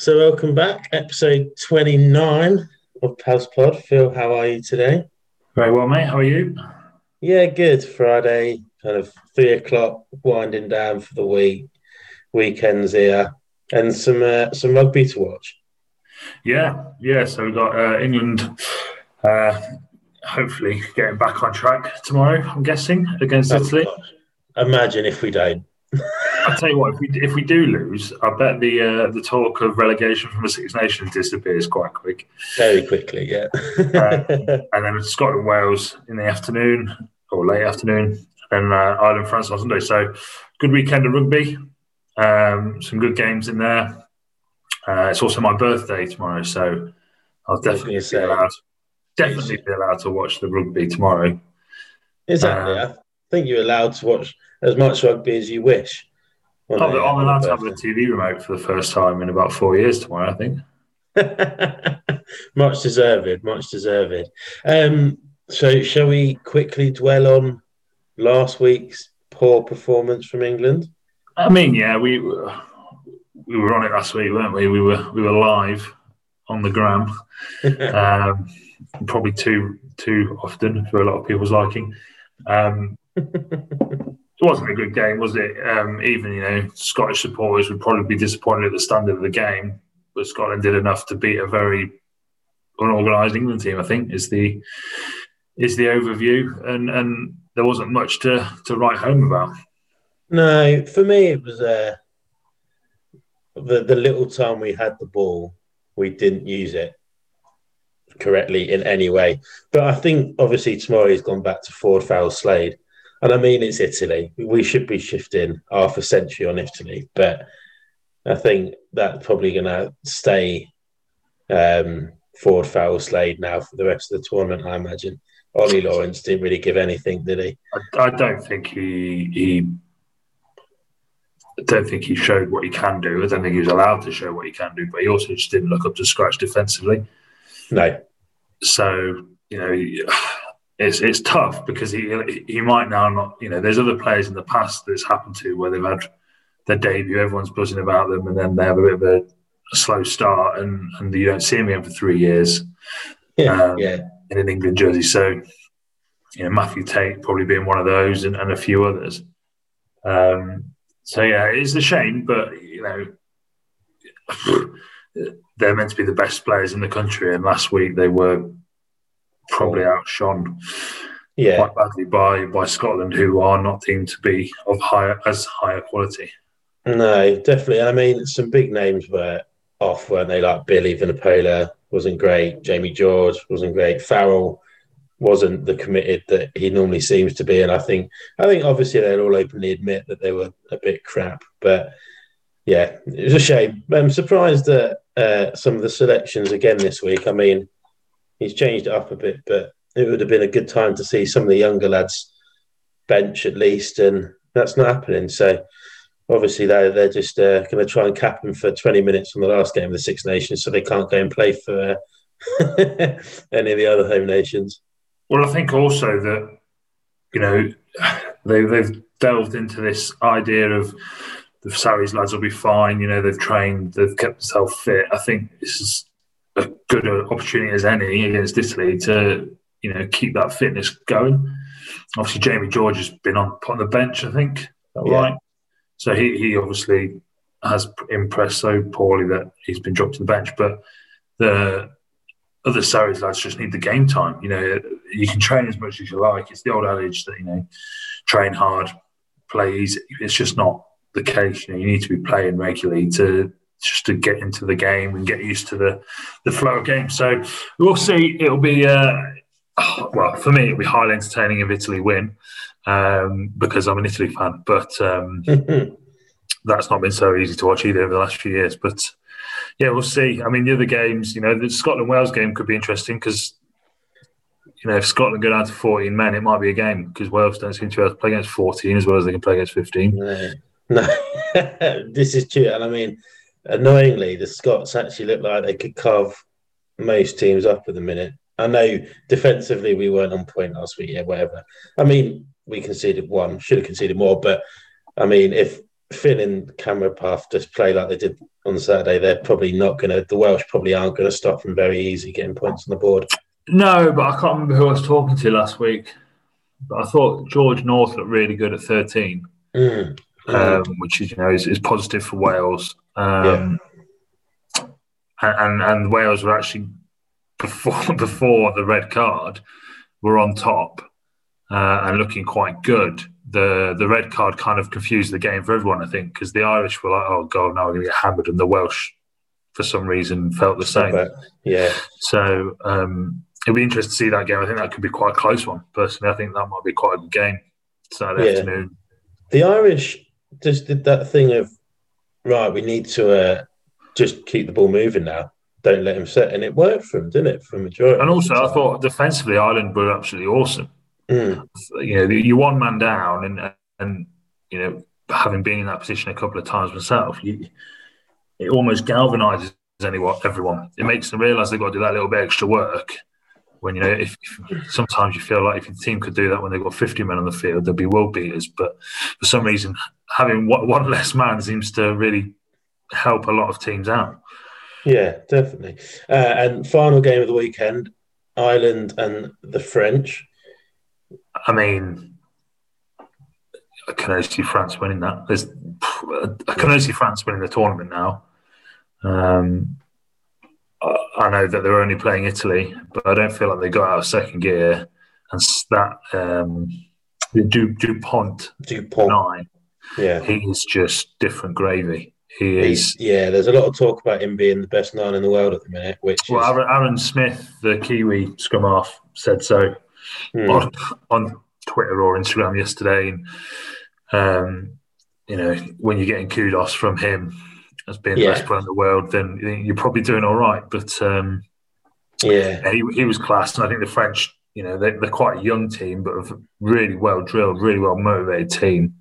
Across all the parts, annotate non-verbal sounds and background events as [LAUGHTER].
So, welcome back, episode 29 of Pals Pod. Phil, how are you today? Very well, mate. How are you? Yeah, good. Friday, kind of three o'clock, winding down for the week. Weekends here, and some uh, some rugby to watch. Yeah, yeah. So we've got uh, England uh, hopefully getting back on track tomorrow, I'm guessing, against oh, Italy. Imagine if we don't. [LAUGHS] I'll tell you what, if we if we do lose, I bet the uh, the talk of relegation from the Six Nations disappears quite quick. Very quickly, yeah. uh, [LAUGHS] and then Scotland Wales in the afternoon or late afternoon, and uh, Ireland France on Sunday. So good weekend of rugby. Um, some good games in there. Uh, it's also my birthday tomorrow, so I'll definitely be allowed. Definitely be allowed to watch the rugby tomorrow. Exactly. Uh, I think you're allowed to watch as much rugby as you wish. I'm, I'm allowed to have a TV remote for the first time in about four years tomorrow, I think. [LAUGHS] much deserved, much deserved. Um, so, shall we quickly dwell on last week's poor performance from England? I mean, yeah, we we were on it last week, weren't we? We were we were live on the gram, [LAUGHS] um, probably too too often for a lot of people's liking. Um, [LAUGHS] it wasn't a good game, was it? Um, even you know, Scottish supporters would probably be disappointed at the standard of the game, but Scotland did enough to beat a very unorganised England team. I think is the is the overview, and and there wasn't much to to write home about. No, for me it was uh, the the little time we had the ball, we didn't use it correctly in any way. But I think obviously tomorrow he's gone back to Ford Farrell Slade and I mean, it's Italy. We should be shifting half a century on Italy, but I think that's probably going to stay um, Ford Farrell Slade now for the rest of the tournament. I imagine. Ollie Lawrence didn't really give anything, did he? I, I don't think he he. I don't think he showed what he can do. I don't think he was allowed to show what he can do, but he also just didn't look up to scratch defensively. No. So you know it's it's tough because he he might now not you know there's other players in the past that's happened to where they've had their debut everyone's buzzing about them and then they have a bit of a, slow start and and you don't see them again for three years yeah, um, yeah. in an England jersey so you know Mathew Tait probably being one of those and, and a few others um, so yeah it's a shame but you know [SIGHS] they're meant to be the best players in the country and last week they were probably outshone yeah. quite badly by by Scotland, who are not deemed to be of higher as higher quality. No, definitely. I mean, some big names were off, weren't they? Like Billy Vunipola wasn't great. Jamie George wasn't great. Farrell wasn't the committed that he normally seems to be. And I think, I think obviously they'll all openly admit that they were a bit crap. But yeah, it was a shame. I'm surprised that uh, some of the selections again this week. I mean, he's changed it up a bit, but it would have been a good time to see some of the younger lads bench at least, and that's not happening. So obviously they're they're just uh, going to try and cap him for 20 minutes on the last game of the Six Nations, so they can't go and play for uh, [LAUGHS] any of the other home nations. Well, I think also that you know they, they've delved into this idea of the Sarries lads will be fine. You know, they've trained, they've kept themselves fit. I think this is a good an opportunity as any against Italy to you know keep that fitness going. Obviously, Jamie George has been on on the bench, I think. Yeah. Right. So he he obviously has impressed so poorly that he's been dropped to the bench. But the other Sarries lads just need the game time. You know, you can train as much as you like. It's the old adage that you know, train hard, play easy. It's just not the case. You know, you need to be playing regularly to just to get into the game and get used to the the flow of game. So we'll see. It'll be uh, well for me. It'll be highly entertaining if Italy win um, because I'm an Italy fan. But um, [LAUGHS] that's not been so easy to watch either over the last few years. But yeah, we'll see. I mean, the other games, you know, the Scotland Wales game could be interesting because. You know, if Scotland go down to 14 men, it might be a game because Wales don't seem to be able to play against 14 as well as they can play against 15. No, [LAUGHS] no. [LAUGHS] this is true. And I mean, annoyingly, the Scots actually look like they could carve most teams up at the minute. I know defensively we weren't on point last week, yeah, whatever. I mean, we conceded one, should have conceded more, but I mean, if Finn and Cameron Redpath just play like they did on Saturday, they're probably not going to. The Welsh probably aren't going to stop them very easy getting points on the board. No, but I can't remember who I was talking to last week. But I thought George North looked really good at 13, Mm. um, which is you know is, is positive for Wales. Um, and, and and Wales were actually before [LAUGHS] before the red card were on top uh, and looking quite good. The the red card kind of confused the game for everyone, I think, because the Irish were like, "Oh God, now we're going to get hammered," and the Welsh, for some reason, felt the same. Yeah, So um, it'd be interesting to see that game. I think that could be quite a close one. Personally, I think that might be quite a good game Saturday Yeah. afternoon. the Irish just did that thing of right. We need to uh, just keep the ball moving now. Don't let him set, and it worked for him, didn't it? For a majority. And also, I thought defensively, Ireland were absolutely awesome. Mm. You know, you're one man down, and and you know, having been in that position a couple of times myself, you, it almost galvanises anyone, everyone. It makes them realise they've got to do that little bit extra work. When you know, if, if sometimes you feel like if your team could do that when they've got 50 men on the field, they'd be world beaters. But for some reason, having one, one less man seems to really help a lot of teams out. Yeah, definitely. Uh, and final game of the weekend: Ireland and the French. I mean, I can only see France winning that. There's, I can only see France winning the tournament now. Um, I, know that they're only playing Italy, but I don't feel like they got out of second gear. And that um, Du, Dupont Dupont. nine, Yeah. he is just different gravy. He He's, is. yeah, there's a lot of talk about him being the best nine in the world at the minute, which Well, is Aaron, Aaron Smith, the Kiwi scrum half, said so. Hmm. on, on Twitter or Instagram yesterday. And, um, you know, when you're getting kudos from him as being Yeah. the best player in the world, then you're probably doing all right. But um, yeah, yeah, he, he was class. And I think the French, you know, they, they're quite a young team, but a really well drilled, really well motivated team.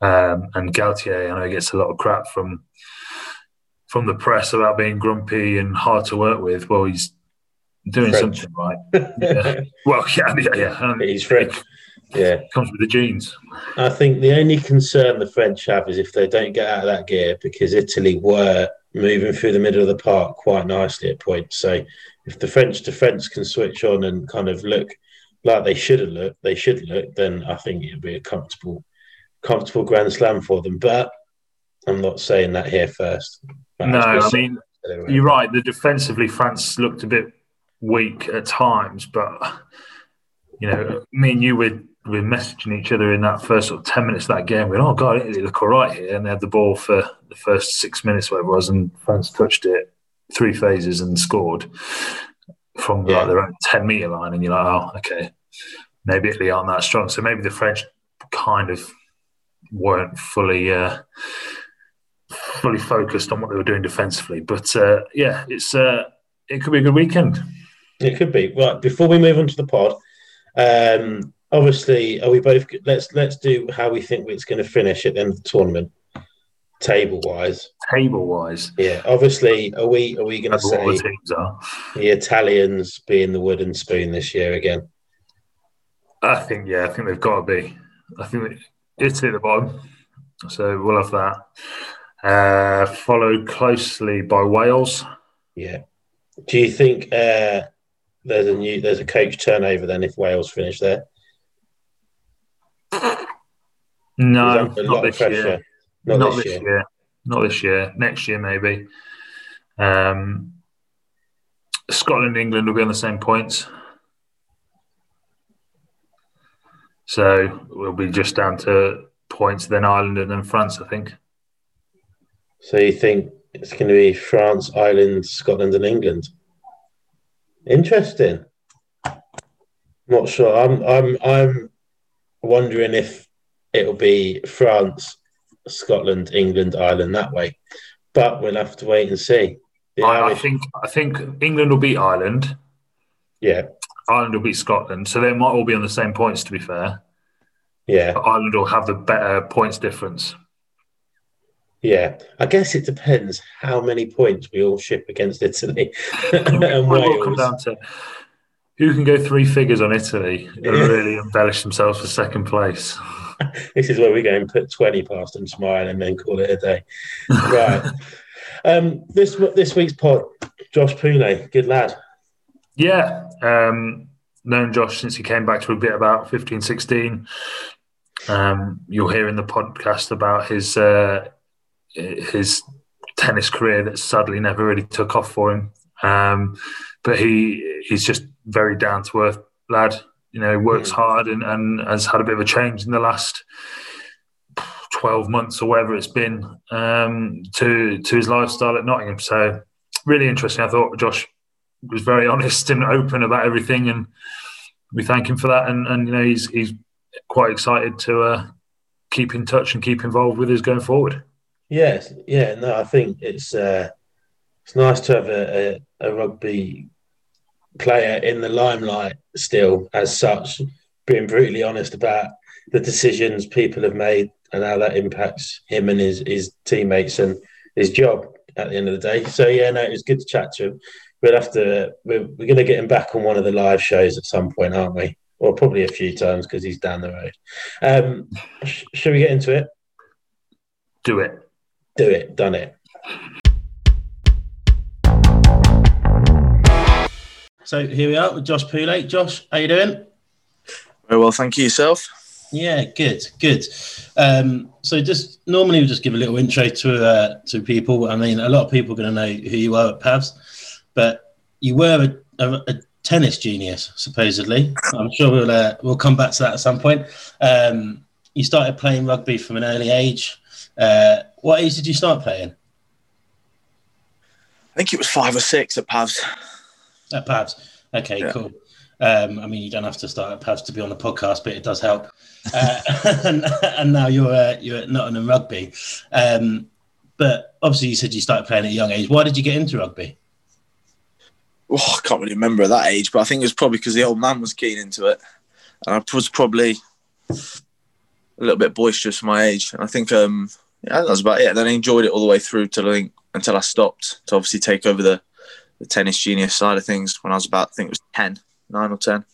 Um, and Galthié, I know, gets a lot of crap from from the press about being grumpy and hard to work with. Well, he's doing French. something right. Yeah. [LAUGHS] Well, yeah, yeah, yeah. He's French. Yeah, it comes with the genes. I think the only concern the French have is if they don't get out of that gear because Italy were moving through the middle of the park quite nicely at points. So if the French defence can switch on and kind of look like they should have looked, they should look, then I think it'll be a comfortable, comfortable Grand Slam for them. But I'm not saying that here first. No, I mean Anyway. you're right. The defensively, France looked a bit weak at times, but you know, me and you were we were messaging each other in that first sort of ten minutes of that game. Going, oh god, Italy look all right here, and they had the ball for the first six minutes, where it was, and France touched it three phases and scored from Yeah. like their own ten meter line, and you're like, oh, okay, maybe Italy aren't that strong, so maybe the French kind of weren't fully. Uh, fully focused on what they were doing defensively. But uh, yeah, it's uh, it could be a good weekend. It could be right. Before we move on to the pod, um, obviously, are we both? Let's let's do how we think it's going to finish at the end of the tournament, table wise. Table wise, Yeah, obviously, are we are we going to all the say teams are. the Italians being the wooden spoon this year again? I think yeah, I think they've got to be. I think Italy at the bottom, so we'll have that. Uh, followed closely by Wales. Yeah. Do you think uh, there's a new there's a coach turnover then if Wales finish there? No, Is that a not this year. Not, Not, this, this year. year. Not this year. Next year maybe. Um, Scotland, and England will be on the same points. So we'll be just down to points, then Ireland, and then France. I think. So you think it's going to be France, Ireland, Scotland, and England? Interesting. Not sure. I'm I'm I'm wondering if it'll be France, Scotland, England, Ireland that way. But we'll have to wait and see. I, I think. I think England will beat Ireland. yeah, Ireland will beat Scotland. So they might all be on the same points. To be fair, yeah, but Ireland will have the better points difference. yeah. I guess it depends how many points we all ship against Italy [LAUGHS] and [LAUGHS] will come down to who can go three figures on Italy and really embellish themselves for second place. [LAUGHS] this is where we go and put 20 past them, smile, and then call it a day. right. [LAUGHS] Um, this this week's pod, Josh Pooley, good lad. Yeah. Um, known Josh since he came back to a bit about 15, 16. Um, you'll hear in the podcast about his uh, his tennis career that sadly never really took off for him. Um, but he he's just very down to earth lad. You know, works mm. hard and, and has had a bit of a change in the last 12 months or whatever it's been um, to to his lifestyle at Nottingham. So really interesting. I thought Josh was very [LAUGHS] honest and open about everything, and we thank him for that. And, and you know he's he's quite excited to uh, keep in touch and keep involved with us going forward. Yes, yeah, no, I think it's uh, it's nice to have a, a, a rugby player in the limelight still, as such, being brutally honest about the decisions people have made and how that impacts him and his, his teammates and his job at the end of the day. So yeah, no, it was good to chat to him. We'll have to. We're, we're going to get him back on one of the live shows at some point, aren't we? Or probably a few times because he's down the road. Um, sh- should we get into it? Do it. Do it. Done it. So here we are with Josh Pooley. Josh, how are you doing? Very well, thank you. Yourself? Yeah, good, good. Um, so just normally we just give a little intro to uh, to people. I mean, a lot of people are going to know who you are at Pavs, but you were a, a, a tennis genius, supposedly. I'm sure we'll uh, we'll come back to that at some point. Um, you started playing rugby from an early age. Uh, what age did you start playing? I think it was five or six at Pavs. At Pavs. Okay, yeah. cool. Um, I mean, you don't have to start at Pavs to be on the podcast, but it does help. Uh, [LAUGHS] and, and, now you're uh, you're at Nottingham Rugby. Um, but obviously, you said you started playing at a young age. Why did you get into rugby? Oh, I can't really remember at that age, but I think it was probably because the old man was keen into it, and I was probably a little bit boisterous for my age. And I think um, yeah, that was about it. And then I enjoyed it all the way through till I think until I stopped to obviously take over the the tennis genius side of things when I was about, I think it was 10, 9 or 10.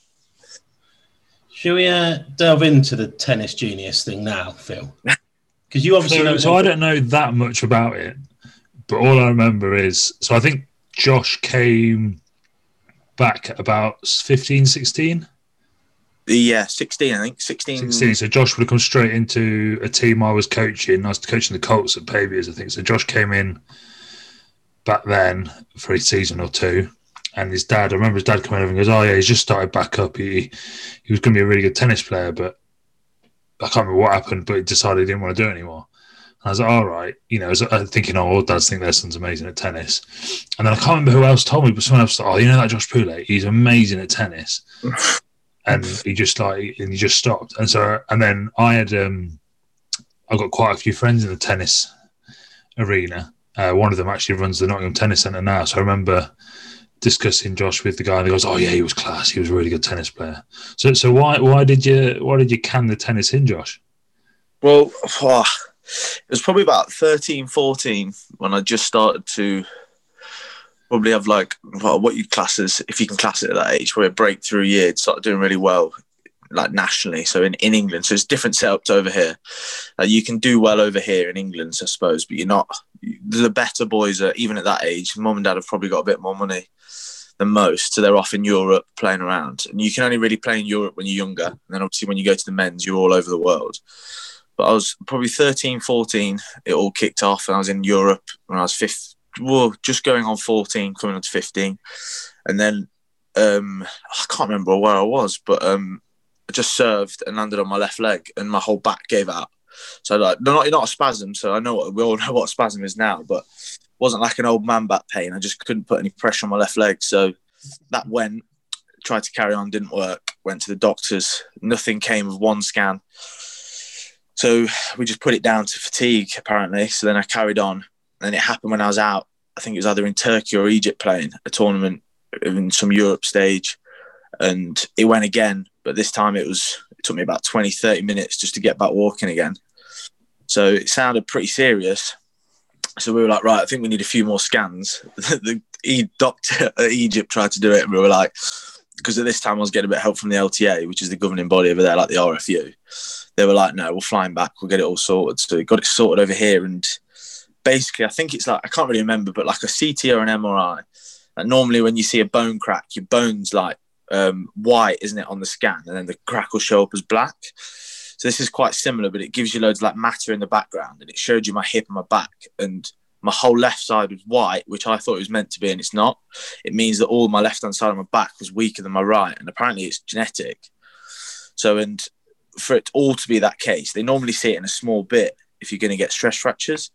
Should we uh, delve into the tennis genius thing now, Phil? [LAUGHS] Because you obviously so, know. So I don't know that much about it, but all I remember is so I think Josh came back about 15, 16. Yeah, 16, I think. 16. 16. So Josh would have come straight into a team I was coaching. I was coaching the Colts at Paviors, I think. So Josh came in back then for a season or two. And his dad, I remember his dad coming over and goes, "Oh yeah, he's just started back up. He he was going to be a really good tennis player, but I can't remember what happened. But he decided he didn't want to do it anymore." And I was like, "All right," you know, I was thinking, "Oh, all dads think their son's amazing at tennis." And then I can't remember who else told me, but someone else, said, "Oh, you know that Josh Pooley? He's amazing at tennis." [LAUGHS] and he just like, and he just stopped. And so, and then I had, um, I got quite a few friends in the tennis arena, uh, one of them actually runs the Nottingham Tennis Centre now. So I remember discussing Josh with the guy. And he goes, "Oh yeah, he was class. He was a really good tennis player." So, so why why did you why did you can the tennis in, Josh? Well, oh, [SIGHS] it was probably about 13, 14 when I just started to probably have like well, what you class as if you can class it at that age, probably a breakthrough year, started doing really well like nationally. So in, in England, so it's different setups over here. Uh, you can do well over here in England, I suppose, but you're not. The better boys are even at that age. Mom and dad have probably got a bit more money than most, so they're off in Europe playing around. And you can only really play in Europe when you're younger. And then obviously when you go to the men's, you're all over the world. But I was probably 13, 14. It all kicked off, and I was in Europe when I was 15. Well, just going on 14, coming on to 15, and then um, I can't remember where I was, but um, I just served and landed on my left leg, and my whole back gave out. So like, no, not not a spasm. So I know what, we all [LAUGHS] know what a spasm is now, but wasn't like an old man back pain. I just couldn't put any pressure on my left leg. So that went. Tried to carry on, didn't work. Went to the doctors. Nothing came of one scan. So we just put it down to fatigue, apparently. So then I carried on. And it happened when I was out. I think it was either in Turkey or Egypt playing a tournament in some Europe stage. And it went again but this time it was it took me about 20 30 minutes just to get back walking again so it sounded pretty serious so we were like right i think we need a few more scans [LAUGHS] the doctor at egypt tried to do it and we were like because at this time I was getting a bit of help from the LTA, which is the governing body over there, like the RFU. They were like, "No, we're flying back. We'll get it all sorted." So we got it sorted over here, and basically, I think it's like I can't really remember, but like a CT or an MRI. And normally, when you see a bone crack, your bone's like um, white, isn't it, on the scan, and then the crack will show up as black. So this is quite similar, but it gives you loads of like matter in the background, and it showed you my hip and my back, and my whole left side was white, which I thought it was meant to be, and it's not. It means that all my left hand side of my back was weaker than my right, and apparently it's genetic. So, and for it all to be that case, they normally see it in a small bit if you're going to get stress fractures,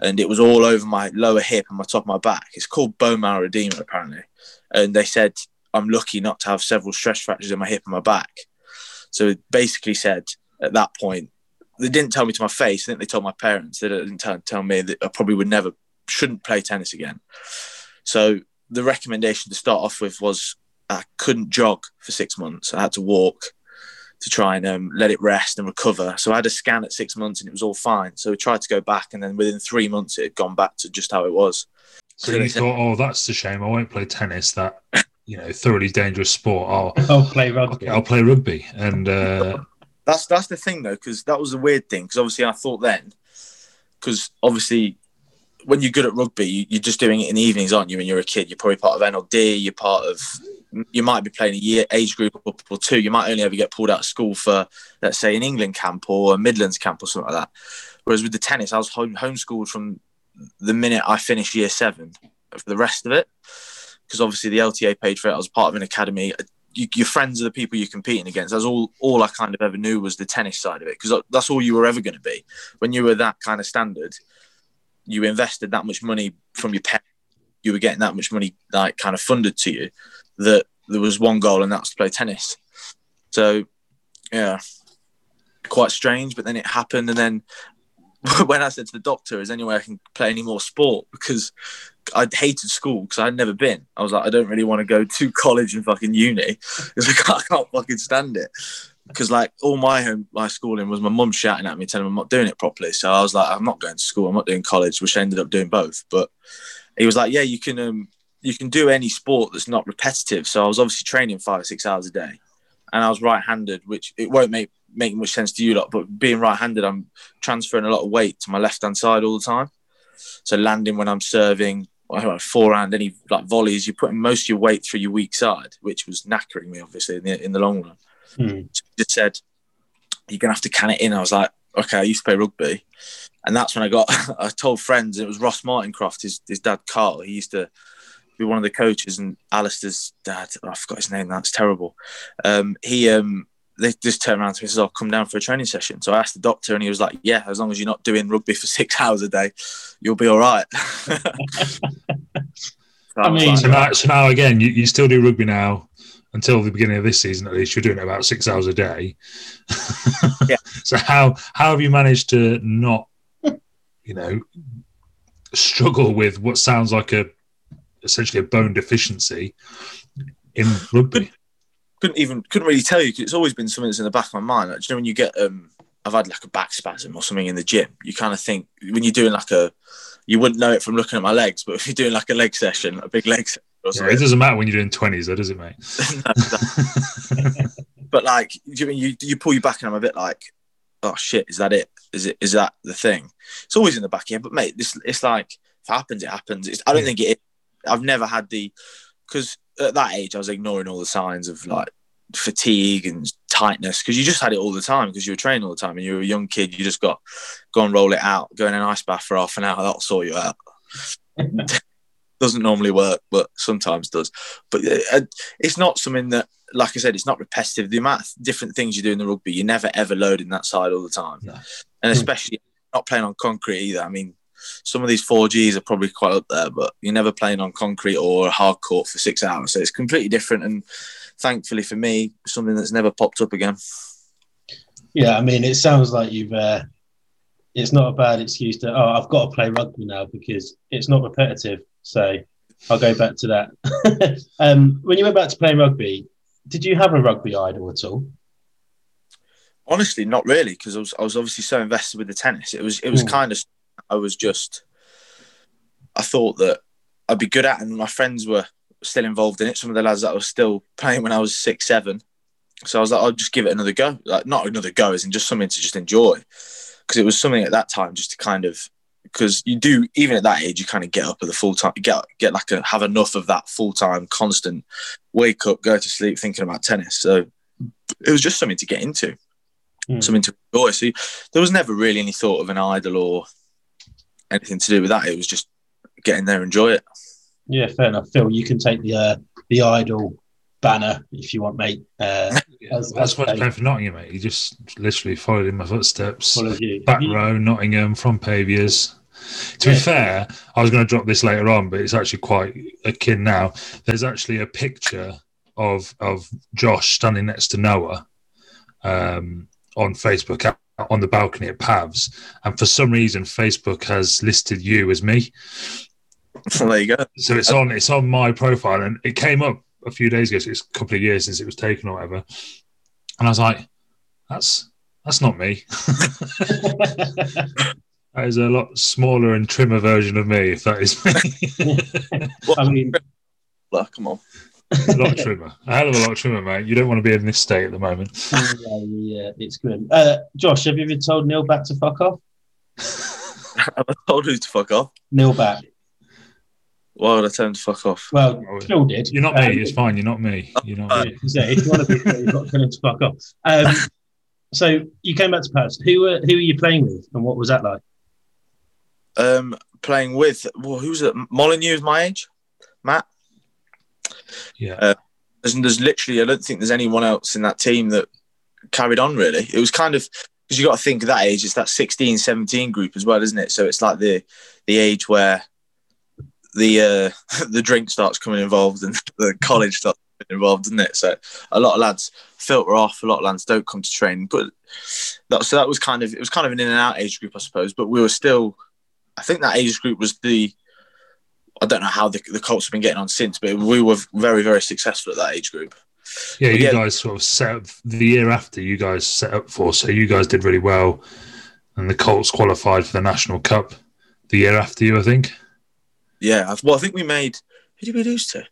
and it was all over my lower hip and my top of my back. It's called bone marrow edema, apparently, and they said I'm lucky not to have several stress fractures in my hip and my back. So it basically said at that point they didn't tell me to my face. I think they told my parents. They didn't tell, tell me that I probably would never, shouldn't play tennis again. So the recommendation to start off with was I couldn't jog for six months. I had to walk to try and um, let it rest and recover. So I had a scan at six months and it was all fine. So we tried to go back, and then within three months it had gone back to just how it was. So, so you thought, oh, that's a shame. I won't play tennis. That you know, thoroughly dangerous sport. I'll, I'll play rugby. I'll play rugby, and uh, [LAUGHS] that's that's the thing though, because that was a weird thing. Because obviously, I thought then, because obviously, when you're good at rugby, you, are just doing it in the evenings, aren't you? When you're a kid, you're probably part of NLD. You're part of. You might be playing a year age group up or two. You might only ever get pulled out of school for, let's say, an England camp or a Midlands camp or something like that. Whereas with the tennis, I was home homeschooled from the minute I finished year seven for the rest of it. Because obviously the LTA paid for it. I was part of an academy uh, you, your friends are the people you're competing against. That's all. All I kind of ever knew was the tennis side of it because uh, that's all you were ever going to be. When you were that kind of standard, you invested that much money from your parents. You were getting that much money, like kind of funded to you, that there was one goal, and that's to play tennis. So, yeah, quite strange. But then it happened, and then [LAUGHS] when I said to the doctor, "Is any way I can play any more sport?" because I hated school because I'd never been. I was like, I don't really want to go to college and fucking uni because [LAUGHS] I can't, I can't fucking stand it. Because like all my home, my schooling was my mum shouting at me, telling me I'm not doing it properly. So I was like, I'm not going to school. I'm not doing college, which I ended up doing both. But he was like, Yeah, you can, um, you can do any sport that's not repetitive. So I was obviously training five or six hours a day, and I was right-handed, which it won't make make much sense to you lot. But being right-handed, I'm transferring a lot of weight to my left-hand side all the time. So landing when I'm serving, I have like forehand, any like volleys, you're putting most of your weight through your weak side, which was knackering me obviously in the in the long run. Mm. So just said you're gonna have to can it in. I was like, okay, I used to play rugby, and that's when I got. [LAUGHS] I told friends it was Ross Martincroft, his his dad Carl. He used to be one of the coaches, and Alistair's dad. Oh, I forgot his name. That's terrible. Um, he um they just turned around to me and said, "I'll oh, come down for a training session." So I asked the doctor, and he was like, "Yeah, as long as you're not doing rugby for six [LAUGHS] hours a day, you'll be all right." [LAUGHS] so I mean, like, so, now, so now again, you, you still do rugby now until the beginning of this season. At least you're doing it about six hours a day. [LAUGHS] yeah. So how how have you managed to not, you know, struggle with what sounds like a essentially a bone deficiency in rugby? Couldn't even couldn't really tell you because it's always been something that's in the back of my mind. Like, you know when you get um, I've had like a back spasm or something in the gym, you kind of think when you're doing like a, you wouldn't know it from looking at my legs, but [LAUGHS] if you're doing like a leg session, a big leg session, yeah, it doesn't matter when you're doing twenties, though, does it, mate? [LAUGHS] [LAUGHS] but like you, you you pull you back and I'm a bit like, oh shit, is that it? Is it is that the thing? It's always in the back end, but mate, this it's like if it happens, it happens. It's, I don't yeah. think it. I've never had the because at that age, I was ignoring all the signs of like fatigue and tightness because you just had it all the time because you were training all the time and you were a young kid. You just got go and roll it out, go in an ice bath for half an hour. That'll sort you out. [LAUGHS] Doesn't normally work, but sometimes does. But uh, it's not something that, like I said, it's not repetitive. The amount of different things you do in the rugby, you're never ever loading that side all the time, no. and especially not playing on concrete either. I mean, some of these 4Gs are probably quite up there, but you're never playing on concrete or a hard court for six hours. So it's completely different. And thankfully for me, something that's never popped up again. Yeah, I mean, it sounds like you've. Uh, it's not a bad excuse to. Oh, I've got to play rugby now because it's not repetitive. So I'll go back to that. [LAUGHS] um, when you went back to playing rugby, did you have a rugby idol at all? Honestly, not really, because I was I was obviously so invested with the tennis. It was it was mm. kind of I was just I thought that I'd be good at, and my friends were still involved in it. Some of the lads that were still playing when I was six, seven. So I was like, I'll just give it another go. Like not another go, as in just something to just enjoy, because it was something at that time just to kind of because you do even at that age you kind of get up at the full time get get like a have enough of that full time constant wake up go to sleep thinking about tennis so it was just something to get into Mm. something to enjoy so there was never really any thought of an idol or anything to do with that it was just get in there and enjoy it Yeah, fair enough. Phil, you can take the uh, the idol banner if you want, mate. Uh, [LAUGHS] As- That's as what's they- playing for Nottingham, mate. He just literally followed in my footsteps. you. Back you- row, Nottingham, from Paviors. To be fair, I was going to drop this later on, but it's actually quite akin now. There's actually a picture of of Josh standing next to Noah um, on Facebook out on the balcony at Pavs, and for some reason, Facebook has listed you as me. well, there you go So it's on it's on my profile, and it came up a few days ago. So it's a couple of years since it was taken or whatever. And I was like, "That's that's not me. [LAUGHS] that is a lot smaller and trimmer version of me. If that is me, [LAUGHS] I mean, Well, come on [LAUGHS] a lot of trimmer, a hell of a lot of trimmer, mate. You don't want to be in this state at the moment. yeah, yeah, it's grim. Uh, Josh, have you ever told Neil Back to fuck off? [LAUGHS] I told who to fuck off Neil Back. why would I tell him to fuck off Well, Oh, Phil did. You're not Um, me. It's fine. You're not me. You're not Uh, me. [LAUGHS] So if you want to be you've got to tell him to fuck off. Um, so you came back to Paris. Who were who were you playing with, and what was that like? um playing with well who's it Molyneux is my age Matt Yeah. there's, there's literally I don't think there's anyone else in that team that carried on really. It was kind of because you got to think at that age it's that 16, 17 group as well, isn't it? So it's like the the age where the uh, [LAUGHS] the drink starts coming involved and [LAUGHS] the college starts involved, isn't it? So a lot of lads filter off, a lot of lads don't come to training, but that so that was kind of it was kind of an in and out age group, I suppose. But we were still, I think that age group was the I don't know how the, the Colts have been getting on since, but we were very, very successful at that age group. Yeah, you yeah. guys sort of set up the year after you guys set up for, so you guys did really well, and the Colts qualified for the National Cup the year after you, I think. Yeah, well, I think we made. Who did we lose to? I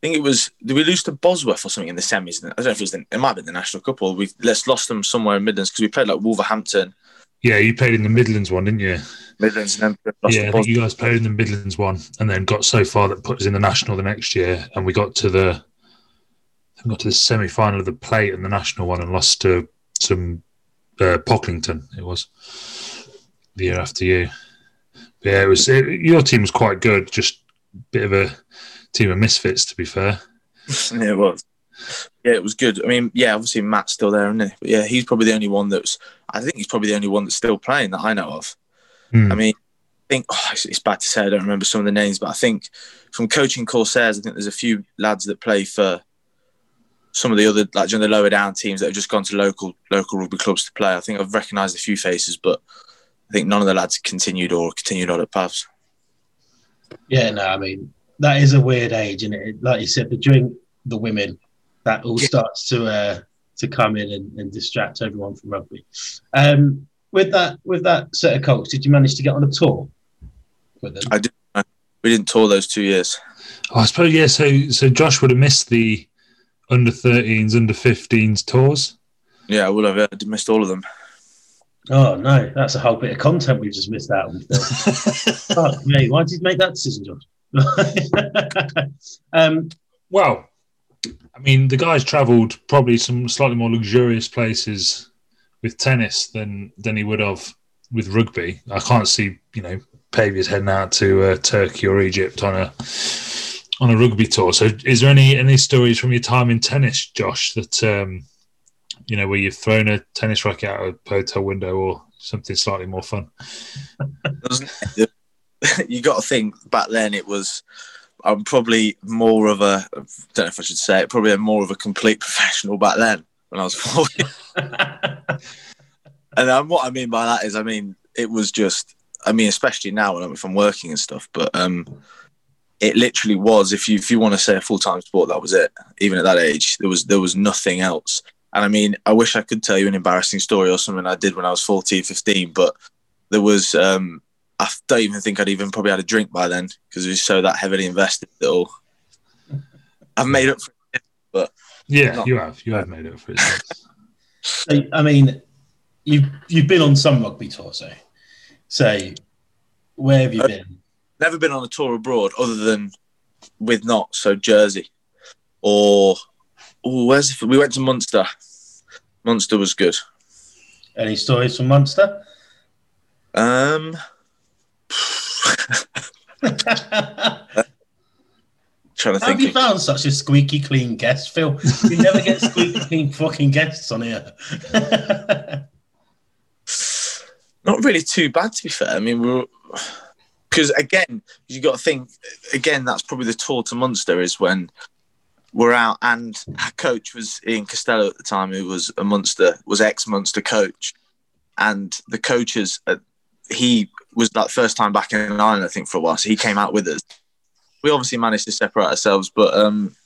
think it was. Did we lose to Bosworth or something in the semis? I don't know if it was. The, it might have been the National Cup or we let's lost them somewhere in Midlands because we played like Wolverhampton, Yeah, you played in the Midlands one, didn't you? Midlands, and then yeah, I think you guys played in the Midlands one, and then got so far that put us in the national the next year, and we got to the, got to the semi final of the plate and the national one, and lost to some uh, Pocklington. It was the year after you. But yeah, it was. It, your team was quite good. Just a bit of a team of misfits, to be fair. [LAUGHS] yeah, it was. Yeah, it was good. I mean, yeah, obviously Matt's still there, isn't he? But yeah, he's probably the only one that's. I think he's probably the only one that's still playing that I know of. Hmm. I mean, I think oh, it's, it's bad to say I don't remember some of the names, but I think from coaching Corsairs, I think there's a few lads that play for some of the other like you know, the lower down teams that have just gone to local local rugby clubs to play. I think I've recognised a few faces, but I think none of the lads continued or continued on at Pavs. Yeah, no, I mean that is a weird age, and it like you said, the drink, the women, that all starts to uh, to come in and, and distract everyone from rugby. Um, with that, with that set of Colts, did you manage to get on a tour with them? I did. We didn't tour those two years. Oh, I suppose yeah. So so Josh would have missed the under 13s, under 15s tours. Yeah, I would have. I missed all of them. Oh no, that's a whole bit of content we've just missed out on. [LAUGHS] Fuck me, why did you make that decision, Josh? [LAUGHS] um, Well, I mean, the guys travelled probably some slightly more luxurious places with tennis than than he would have with rugby. I can't see, you know, Paviors heading out to uh, Turkey or Egypt on a on a rugby tour. So, is there any any stories from your time in tennis, Josh, that um, you know where you've thrown a tennis racket out of a hotel window or something slightly more fun? [LAUGHS] [LAUGHS] You got to think back then it was I'm probably more of a I don't know if I should say it probably more of a complete [LAUGHS] professional back then when I was 40 [LAUGHS] and um, what I mean by that is I mean it was just I mean especially now when I'm, if I'm working and stuff but um it literally was if you if you want to say a full-time sport that was it even at that age. There was there was nothing else. And I mean I wish I could tell you an embarrassing story or something I did when I was 14 15 but there was um I don't even think I'd even probably had a drink by then because it was so that heavily invested that all. [LAUGHS] I've made up for it. Yeah, Not- you have. You have made it for it. [LAUGHS] So, I mean, you've you've been on some rugby tours, so so where have you Uh, been? Never been on a tour abroad other than with not so Jersey or oh, where's the, we went to Munster. Munster was good. Any stories from Munster? Um, trying to How have you think. found such a squeaky clean guest, Phil? You never get squeaky [LAUGHS] clean fucking guests on here. Not really too bad, to be fair. I mean, we're because again, you got to think again. That's probably the tour to Munster is when we're out, and our coach was Ian Costello at the time, who was a Munster, was ex Munster coach, and the coaches. Uh, he was that first time back in Ireland, I think, for a while. So he came out with us. We obviously managed to separate ourselves, but um,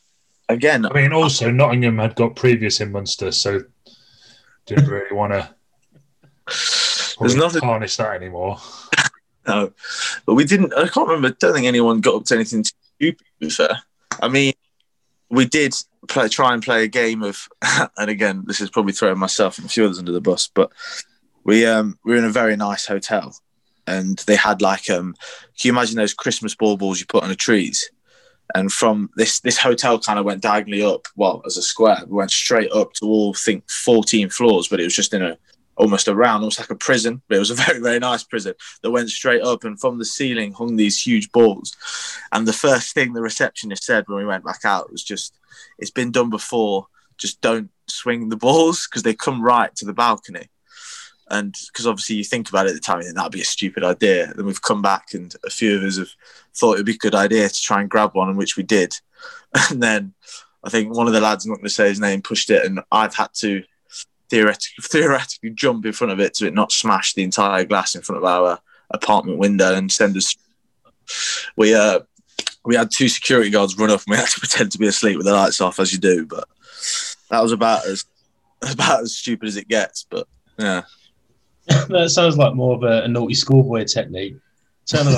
again, I mean, also Nottingham had got previous in Munster, so didn't really want to [LAUGHS] there's nothing. harness that anymore. [LAUGHS] No, but we didn't. I can't remember. Don't think anyone got up to anything too stupid. To be fair, I mean, we did play, try and play a game of, [LAUGHS] and again, this is probably throwing myself and a few others under the bus, but we um we were in a very nice hotel, and they had like um, can you imagine those Christmas baubles you put on the trees? And from this this hotel kind of went diagonally up, well, as a square, we went straight up to all I think fourteen floors, but it was just in a almost around, almost like a prison. But it was a [LAUGHS] very very nice prison that went straight up, and from the ceiling hung these huge balls. And the first thing the receptionist said when we went back out was just, "It's been done before. Just don't swing the balls because they come right to the balcony." And because obviously you think about it at the time, you that'd be a stupid idea. Then we've come back, and a few of us have thought it'd be a good idea to try and grab one, and which we did. [LAUGHS] And then I think one of the lads, I'm not going to say his name, pushed it, and I've had to theoretically, [LAUGHS] theoretically jump in front of it to it not smash the entire glass in front of our apartment window and send us. We uh we had two security guards run up and we had to [LAUGHS] pretend to be asleep with the lights off as you do, but that was about as about as stupid as it gets. But yeah, [LAUGHS] that sounds like more of a, a naughty schoolboy technique. Turn [LAUGHS]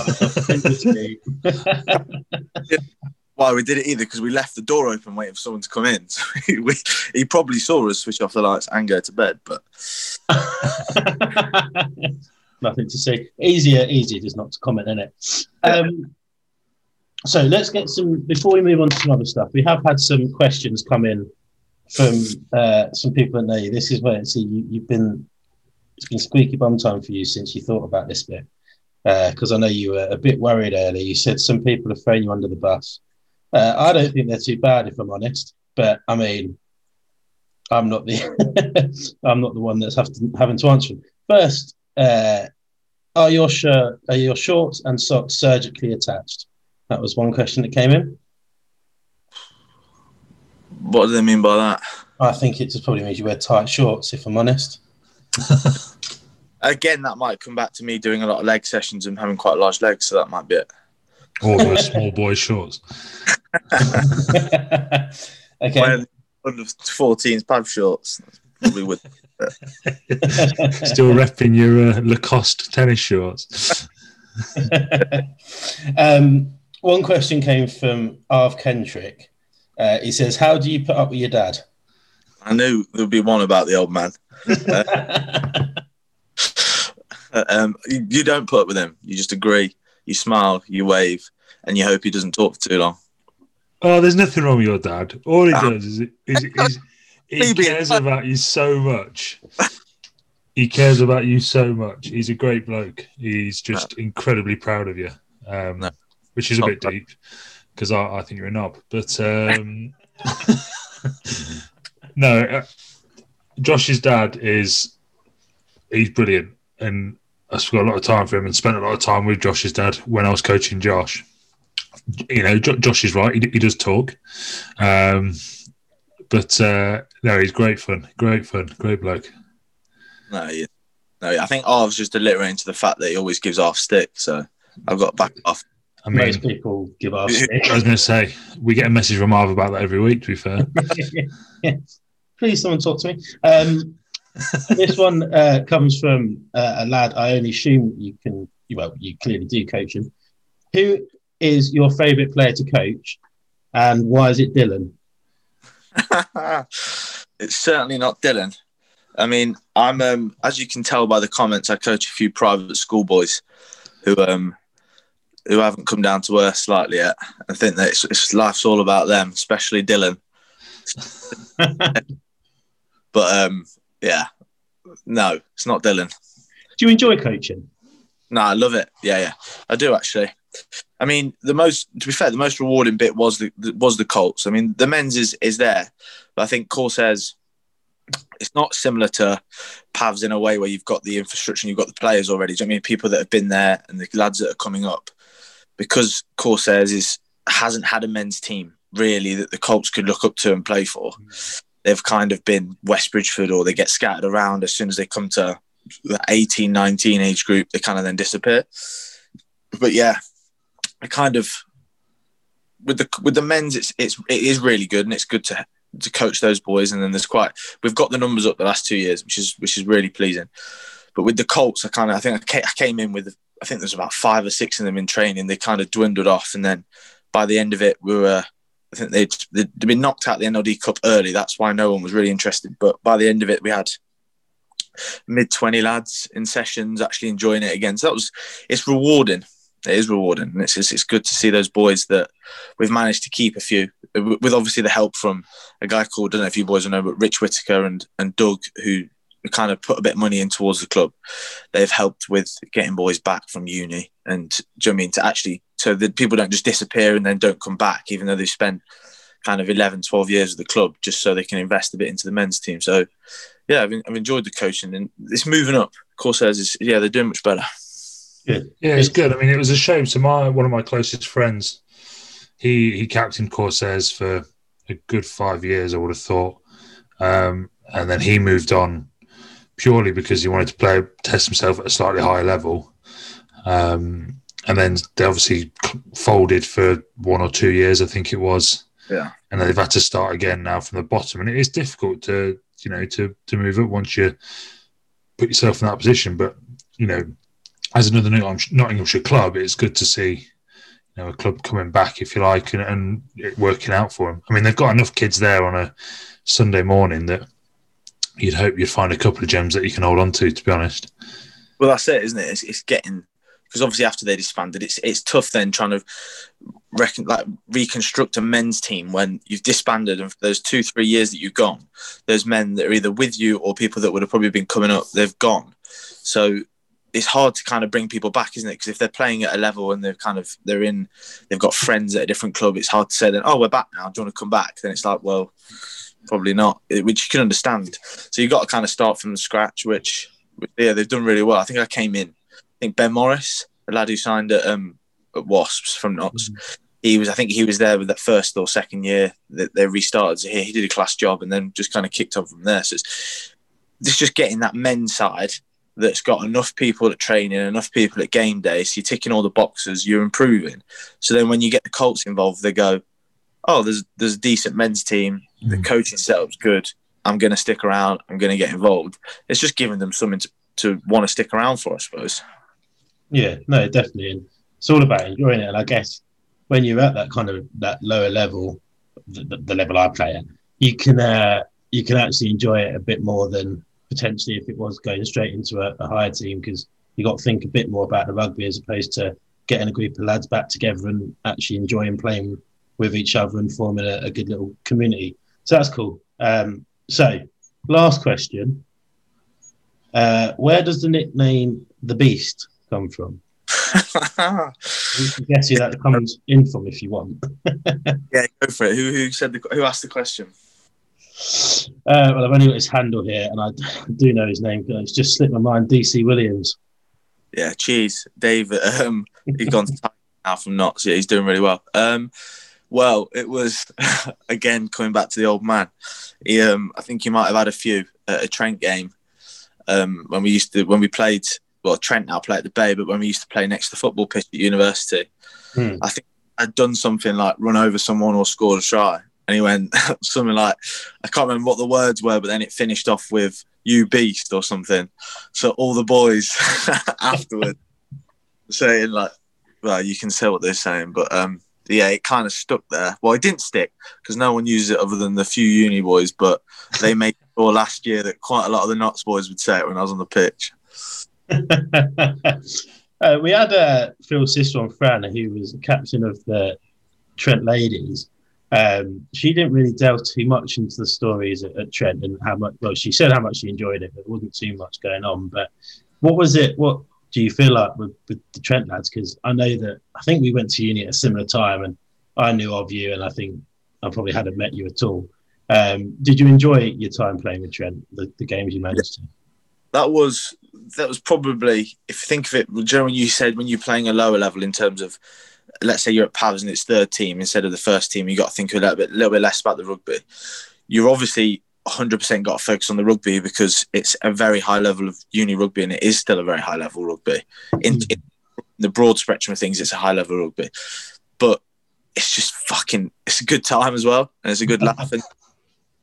why we did it either because we left the door open waiting for someone to come in. [LAUGHS] So we, he probably saw us switch off the lights and go to bed. But Nothing to see. Easier, easier just not to comment in it. Um, so let's get some before we move on to some other stuff. We have had some questions come in from uh, some people that know you. This is where see you, you've been. It's been squeaky bum time for you since you thought about this bit because I know you were a bit worried earlier. You said some people are throwing you under the bus. Uh, I don't think they're too bad, if I'm honest. But I mean, I'm not the [LAUGHS] I'm not the one that's have to, having to answer them. First, uh, are your shirt are your shorts and socks surgically attached? That was one question that came in. what do they mean by that? I think it just probably means you wear tight shorts, if I'm honest. [LAUGHS] Again, that might come back to me doing a lot of leg sessions and having quite large legs, so that might be it. Or those small boy shorts. [LAUGHS] okay. Wearing under 14s pad shorts. That's Probably would. [LAUGHS] Still repping your uh, Lacoste tennis shorts. um, one question came from Arv Kendrick. Uh, he says, "How do you put up with your dad?" I knew there would be one about the old man. [LAUGHS] Um, you, you don't put up with him. You just agree. You smile, you wave, and you hope he doesn't talk for too long. Oh, there's nothing wrong with your dad. All he Ah. does is, is, is he cares about you so much. He cares about you so much. He's a great bloke. He's just incredibly proud of you, um, No. which is a bit deep because I, I think you're a knob. But um, [LAUGHS] no, uh, Josh's dad is he's brilliant, and I spent a lot of time for him and spent a lot of time with Josh's dad when I was coaching Josh. You know, Jo- Josh is right. He, he does talk, um, but uh, no, he's great fun. Great fun. Great bloke. No, you, no. I think Arv's just alliterating to the fact that he always gives off stick. So I've got back off. I mean, Most people give off. [LAUGHS] Stick. I was going to say we get a message from Arv about that every week. To be fair, [LAUGHS] Please, someone talk to me. Um, this one uh, comes from uh, a lad. I only assume you can. Well, you clearly do coach him. Who is your favourite player to coach, And why is it Dylan? [LAUGHS] it's certainly not Dylan. I mean, I'm um, as you can tell by the comments, I coach a few private school boys who um who haven't come down to earth slightly yet. I think that it's, it's life's all about them, especially Dylan. [LAUGHS] but um, yeah, no, it's not Dylan. Do you enjoy coaching? No, I love it. Yeah, yeah, I do actually. I mean, the most to be fair, the most rewarding bit was the, was the Colts. I mean, the men's is is there, but I think Corsairs it's not similar to Pavs in a way where you've got the infrastructure and you've got the players already. Do you know I mean people that have been there and the lads that are coming up? Because Corsairs is hasn't had a men's team really that the Colts could look up to and play for. They've kind of been West Bridgford or they get scattered around as soon as they come to the 18, 19 age group, they kind of then disappear. But yeah, I kind of with the with the men's it's it's it is really good and it's good to to coach those boys. And then there's quite we've got the numbers up the last two years which is which is really pleasing. But with the colts i kind of i think i came in with i think there's about five or six of them in training. They kind of dwindled off and then by the end of it we were i think they'd, they'd been knocked out the nld cup early. That's why no one was really interested. But by the end of it we had mid 20 lads in sessions actually enjoying it again. So that was it's rewarding. It is rewarding. And it's, it's, it's good to see those boys that we've managed to keep a few with obviously the help from a guy called I don't know if you boys know but Rich Whitaker and and Doug who kind of put a bit of money in towards the club they've helped with getting boys back from uni and do you know I mean to actually so that people don't just disappear and then don't come back even though they've spent kind of 11 12 years with the club just so they can invest a bit into the men's team so yeah I've, I've enjoyed the coaching and it's moving up Corsairs is yeah they're doing much better Good. Yeah, it's good. I mean, it was a shame. So my one of my closest friends, he he captained Corsairs for a good five years. I would have thought, um, and then he moved on purely because he wanted to play test himself at a slightly higher level. Um, and then they obviously folded for one or two years, I think it was. Yeah. And they've had to start again now from the bottom, and it is difficult to you know to to move up once you put yourself in that position. But you know, as another Nottinghamshire club, it's good to see you know a club coming back, if you like, and, and it working out for them. I mean, they've got enough kids there on a Sunday morning that you'd hope you'd find a couple of gems that you can hold on to. To be honest, well, that's it, isn't it? It's, it's getting because obviously after they disbanded, it's it's tough then trying to reckon like reconstruct a men's team when you've disbanded and for those two three years that you've gone, those men that are either with you or people that would have probably been coming up, they've gone. So it's hard to kind of bring people back, isn't it? Because if they're playing at a level and they're kind of they're in, they've got friends at a different club. It's hard to say then, oh, we're back now. Do you want to come back? Then it's like, well, probably not, which you can understand. So you've got to kind of start from scratch, which yeah, they've done really well. I think I came in. I think Ben Morris, the lad who signed at um at Wasps from Notts. Mm-hmm. He was, I think, he was there with that first or second year that they restarted. So he, he did a class job and then just kind of kicked on from there. So it's, it's just getting that men's side that's got enough people at training, enough people at game day. So you're ticking all the boxes, you're improving. So then when you get the Colts involved, they go, "Oh, there's there's a decent men's team. The mm. coaching setup's good. I'm going to stick around. I'm going to get involved." It's just giving them something to, to want to stick around for, I suppose. Yeah, no, definitely. And it's all about enjoying it. And I guess when you're at that kind of that lower level, the, the level I play at, you can uh, you can actually enjoy it a bit more than potentially if it was going straight into a, a higher team because you got to think a bit more about the rugby as opposed to getting a group of lads back together and actually enjoying playing with each other and forming a, a good little community. So that's cool. Um, so, last question: uh, Where does the nickname the Beast come from? [LAUGHS] you can guess who that comes in from if you want. [LAUGHS] yeah, go for it. Who who said the, who asked the question? Uh, well, I've only got his handle here, and I do know his name. It's just slipped my mind. DC Williams. Yeah, cheers, Dave. Um, he's gone to now from Notts. Yeah, he's doing really well. Um, well, it was [LAUGHS] again coming back to the old man. He, um, I think he might have had a few at a Trent game um, when we used to when we played. Well, Trent now play at the Bay, but when we used to play next to the football pitch at university, hmm. I think I'd done something like run over someone or scored a try, and he went [LAUGHS] something like I can't remember what the words were, but then it finished off with "you beast" or something. So all the boys [LAUGHS] afterward saying like, well, you can say what they're saying, but um, yeah, it kind of stuck there. Well, it didn't stick because no one uses it other than the few uni boys, but they made [LAUGHS] sure last year that quite a lot of the Notts boys would say it when I was on the pitch. [LAUGHS] uh, we had uh, Phil's sister on Fran, who was captain of the Trent Ladies. Um, she didn't really delve too much into the stories at, at, Trent and how much. Well, she said how much she enjoyed it, but it wasn't too much going on. But what was it? What do you feel like with, with the Trent lads? Because I know that I think we went to uni at a similar time, and I knew of you, and I think I probably hadn't met you at all. Um, did you enjoy your time playing with Trent? The, the games you managed to? That was that was probably if you think of it, Jeremy, you said when you're playing a lower level in terms of let's say you're at Pavs and it's third team instead of the first team, you got to think a little bit, a little bit less about the rugby. You're obviously 100% got to focus on the rugby because it's a very high level of uni rugby and it is still a very high level rugby. In, mm. in the broad spectrum of things, it's a high level rugby, but it's just fucking, it's a good time as well. And it's a good laugh. And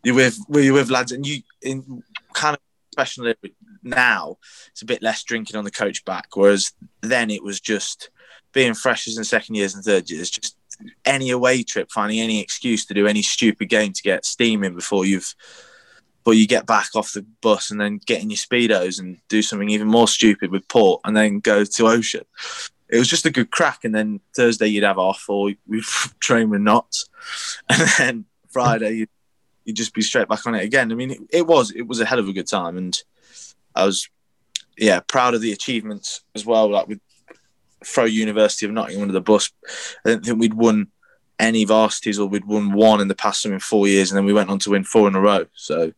you're with, you're with lads and you, in kind of, especially now, it's a bit less drinking on the coach back. Whereas then it was just being freshers and second years and third years, just any away trip, finding any excuse to do any stupid game to get steaming before you've but you get back off the bus and then get in your speedos and do something even more stupid with port and then go to ocean. It was just a good crack, and then Thursday you'd have off, or we'd [LAUGHS] train with Notts, [LAUGHS] and then Friday you'd, you'd just be straight back on it again. I mean, it, it was it was a hell of a good time, and I was yeah proud of the achievements as well. Like with throw University of Nottingham under the bus, I don't think we'd won any varsities or we'd won one in the past in four years, and then we went on to win four in a row. So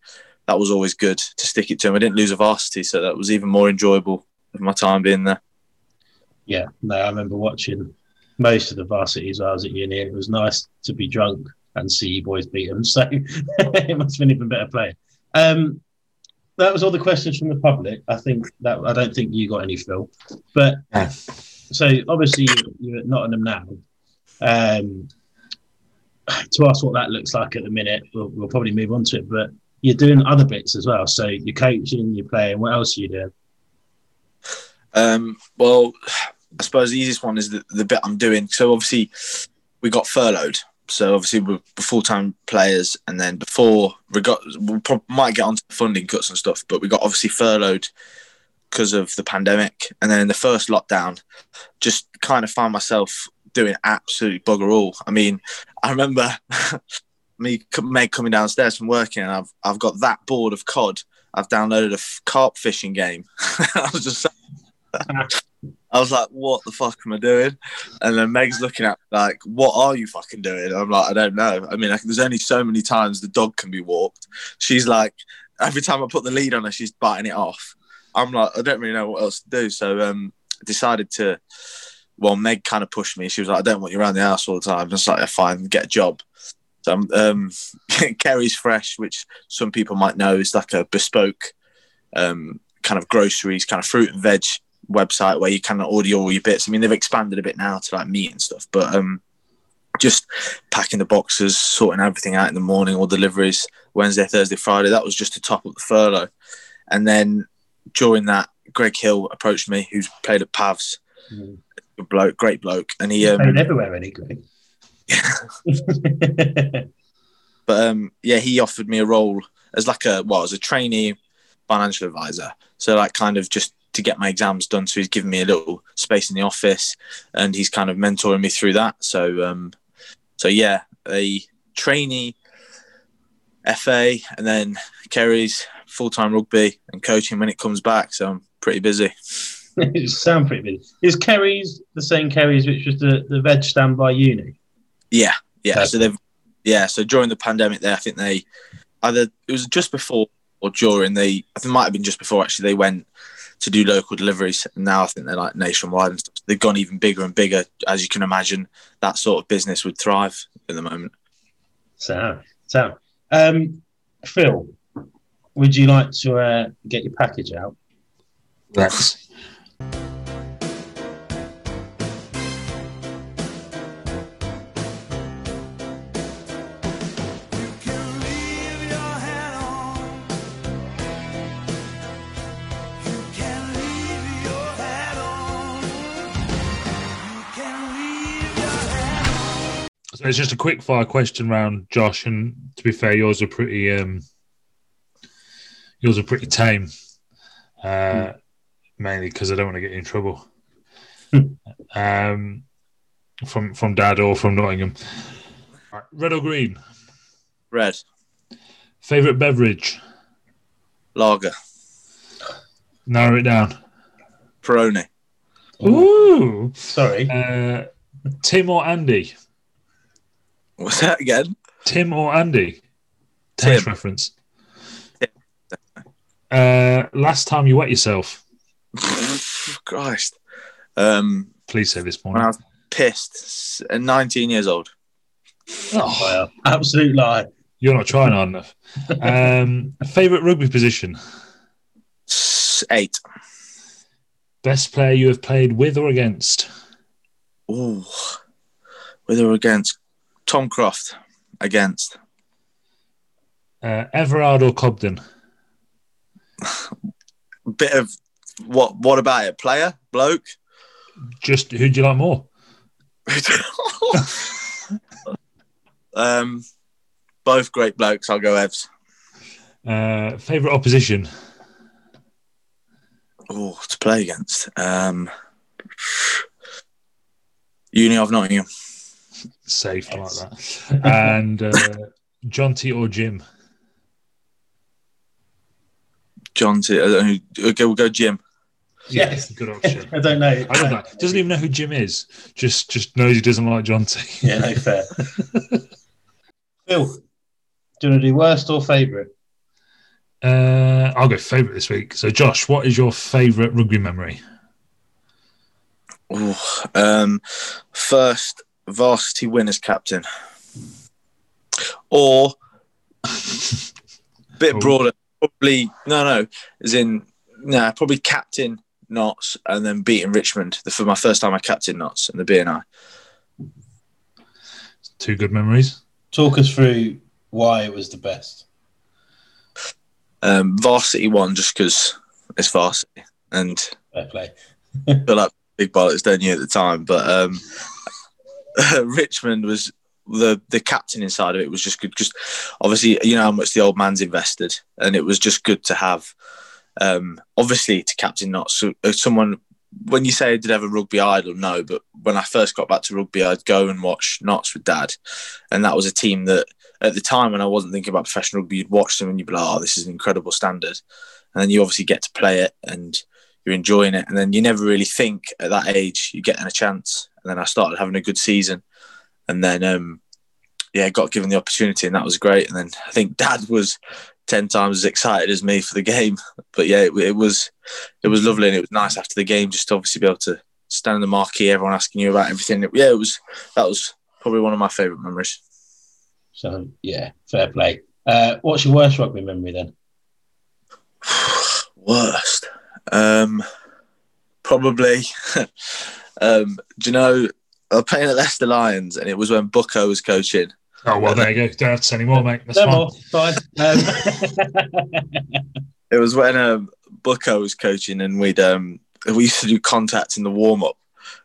that was always good to stick it to him. I didn't lose a varsity, so that was even more enjoyable of my time being there. Yeah, no, I remember watching most of the varsities I was at uni. It was nice to be drunk and see you boys beat them. [LAUGHS] So it must have been even better playing. Um, that was all the questions from the public. I think that I don't think you got any, Phil. But so obviously you're at Nottingham now. Um, to ask what that looks like at the minute, we'll, we'll, probably move on to it. But you're doing other bits as well. So you're coaching, you're playing. What else are you doing? Um, well, I suppose the easiest one is the, the bit I'm doing. So obviously, we got furloughed. So obviously we're full time players, and then before we got, we might get onto funding cuts and stuff, but we got obviously furloughed because of the pandemic, and then in the first lockdown, just kind of found myself doing absolutely bugger all. I mean, I remember [LAUGHS] me Meg coming downstairs from working, and I've I've got that board of COD. I've downloaded a carp fishing game. [LAUGHS] I was just, [LAUGHS] I was like, what the fuck am I doing? And then Meg's looking at me like, what are you fucking doing? I'm like, I don't know. I mean, like, there's only so many times the dog can be walked. She's like, every time I put the lead on her, she's biting it off. I'm like, I don't really know what else to do. So um, decided to well, Meg kind of pushed me. She was like, I don't want you around the house all the time. I was like, fine, get a job. So um, um [LAUGHS] Kerry's Fresh, which some people might know is like a bespoke um, kind of groceries, kind of fruit and veg website where you kind of order all your bits. I mean, they've expanded a bit now to like meat and stuff, but um, just packing the boxes, sorting everything out in the morning, all deliveries, Wednesday, Thursday, Friday. That was just to top up the furlough. And then during that, Greg Hill approached me, who's played at Pavs. Mm bloke, great bloke, and he um, played everywhere, any Greg. [LAUGHS] [LAUGHS] but um, yeah, he offered me a role as like a well, as a trainee financial advisor. So like kind of just to get my exams done. So he's given me a little space in the office, and he's kind of mentoring me through that. So um, so yeah, a trainee FA, and then Kerry's full time rugby and coaching when it comes back. So I'm pretty busy. [LAUGHS] it sound pretty big. Is Kerry's the same Kerry's which was the, the veg stand by uni? Yeah, yeah. Perfect. So they've yeah. So during the pandemic, there, I think they either it was just before or during they. I think it might have been just before actually. They went to do local deliveries, and now I think they're like nationwide and stuff. They've gone even bigger and bigger, as you can imagine. That sort of business would thrive at the moment. So, so, um, Phil, would you like to uh, get your package out? Yes. It's just a quick fire question round, Josh. And to be fair, yours are pretty um, yours are pretty tame. Uh, mainly because I don't want to get in trouble. um, from from Dad or from Nottingham. Right, Red or green? Red. Favorite beverage? Lager. Narrow it down. Peroni. Ooh. Sorry. Uh, Tim or Andy? What's that again? Tim or Andy? Tim. Tennis reference. Uh, last time you wet yourself? [LAUGHS] Christ. Um, Please say this when I morning. was pissed, at 19 years old. Oh, Well, absolute lie. you're not trying hard enough. Um, favorite rugby position? Eight. Best player you have played with or against? Ooh. With or against? Tom Croft. Against. Uh, Everard or Cobden? [LAUGHS] Bit of what? What about it? Player, bloke. Just who do you like more? [LAUGHS] um, both great blokes. I'll go Evs. Uh, favorite opposition? Oh, to play against. Um, Uni of Nottingham. Safe I like that. [LAUGHS] And uh, John T or Jim? John T. I don't know Okay, we'll go Jim. Yeah, Yes. good option. [LAUGHS] I don't know. I love that. Doesn't even know who Jim is. Just just knows he doesn't like John [LAUGHS] T. Yeah, no fair. Phil, do you want to do worst or favourite? Uh, I'll go favourite this week. So, Josh, what is your favourite rugby memory? Ooh, um, first varsity winners captain, or [LAUGHS] bit Oh. broader. Probably no, no. As in, nah, probably captain Notts and then beating Richmond the, for my first time I captain Notts and the BNI. Two good memories. Talk us through why it was the best. Um, varsity one just because it's varsity and Fair play. I feel like big bollocks, don't you, at the time? But um, [LAUGHS] Richmond was the the captain inside of it was just good because obviously you know how much the old man's invested, and it was just good to have. Um, obviously, to captain not so, uh, someone. When you say did I have a rugby idol, no. But when I first got back to rugby, I'd go and watch Notts with Dad, and that was a team that at the time when I wasn't thinking about professional rugby, you'd watch them and you'd be like, "Oh, this is an incredible standard," and then you obviously get to play it and you're enjoying it, and then you never really think at that age you're getting a chance. And then I started having a good season, and then um, yeah, got given the opportunity, and that was great. And then I think Dad was ten times as excited as me for the game. [LAUGHS] But yeah, it, it was it was lovely, and it was nice after the game just to obviously be able to stand in the marquee, everyone asking you about everything. Yeah, it was that was probably one of my favourite memories. So, yeah, fair play. Uh, what's your worst rugby memory then? [SIGHS] Worst. Um, probably. [LAUGHS] um, do you know, I was playing at Leicester Lions and it was when Bucko was coaching. Oh, well, there you go. Don't have to say any more, mate. That's no fine. more. Fine. Um, [LAUGHS] It was when um, Bucko was coaching and we'd um, we used to do contact in the warm up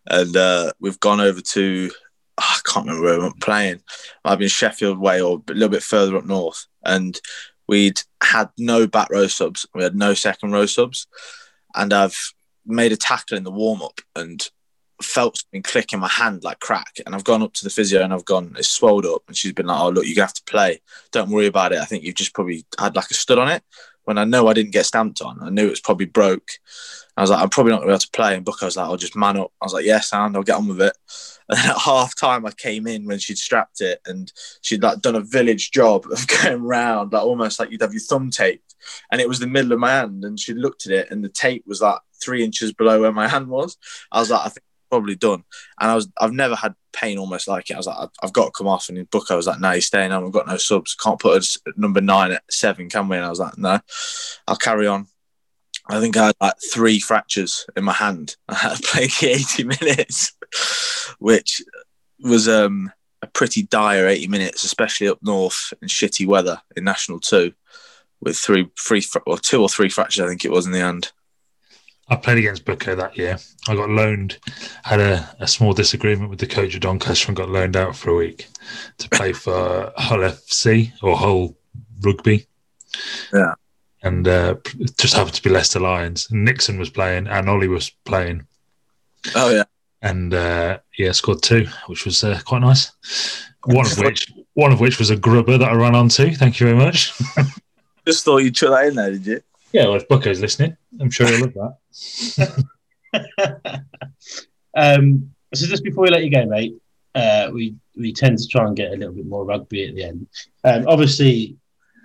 and uh, we've gone over to I can't remember where we were playing. I've been Sheffield way or a little bit further up north and we'd had no back row subs. We had no second row subs and I've made a tackle in the warm up and felt something click in my hand like crack. And I've gone up to the physio and I've gone it's swelled up. And she's been like oh look gonna have to play. Don't worry about it. I think you've just probably had like a stud on it. When I know I didn't get stamped on I knew it was probably broke. I was like I'm probably not gonna be able to play. And Bucko was like I'll just man up. I was like yeah sound I'll get on with it. [LAUGHS] And at half time I came in when she'd strapped it and she'd like done a village job of [LAUGHS] going round like almost like you'd have your thumb taped. And it was the middle of my hand and she looked at it and the tape was like three inches below where my hand was I was like I think probably done. And I was, I've never had pain almost like it. I was like, I've- got to come off. And book." I was like, no, you're staying on. We've got no subs. Can't put us number nine at seven, can we? And I was like, no, I'll carry on. I think I had like three fractures in my hand. [LAUGHS] I had played the 80 [LAUGHS] minutes, which was um, a pretty dire 80 minutes, especially up north in shitty weather in National 2 with three, three, or two or three fractures, I think it was in the hand. I played against Booker that year. I got loaned, had a, a small disagreement with the coach of Doncaster and got loaned out for a week to play for Hull FC or Hull Rugby. Yeah. And uh, just happened to be Leicester Lions. And Nixon was playing and Ollie was playing. Oh yeah. And uh, yeah, scored two, which was uh, quite nice. One of [LAUGHS] which, one of which was a grubber that I ran onto. Thank you very much. [LAUGHS] Just thought you'd chuck that in there, did you? Yeah, well, if Bucko's listening, I'm sure he'll love that. [LAUGHS] um, so just before we let you go, mate, uh, we we tend to try and get a little bit more rugby at the end. Um, obviously,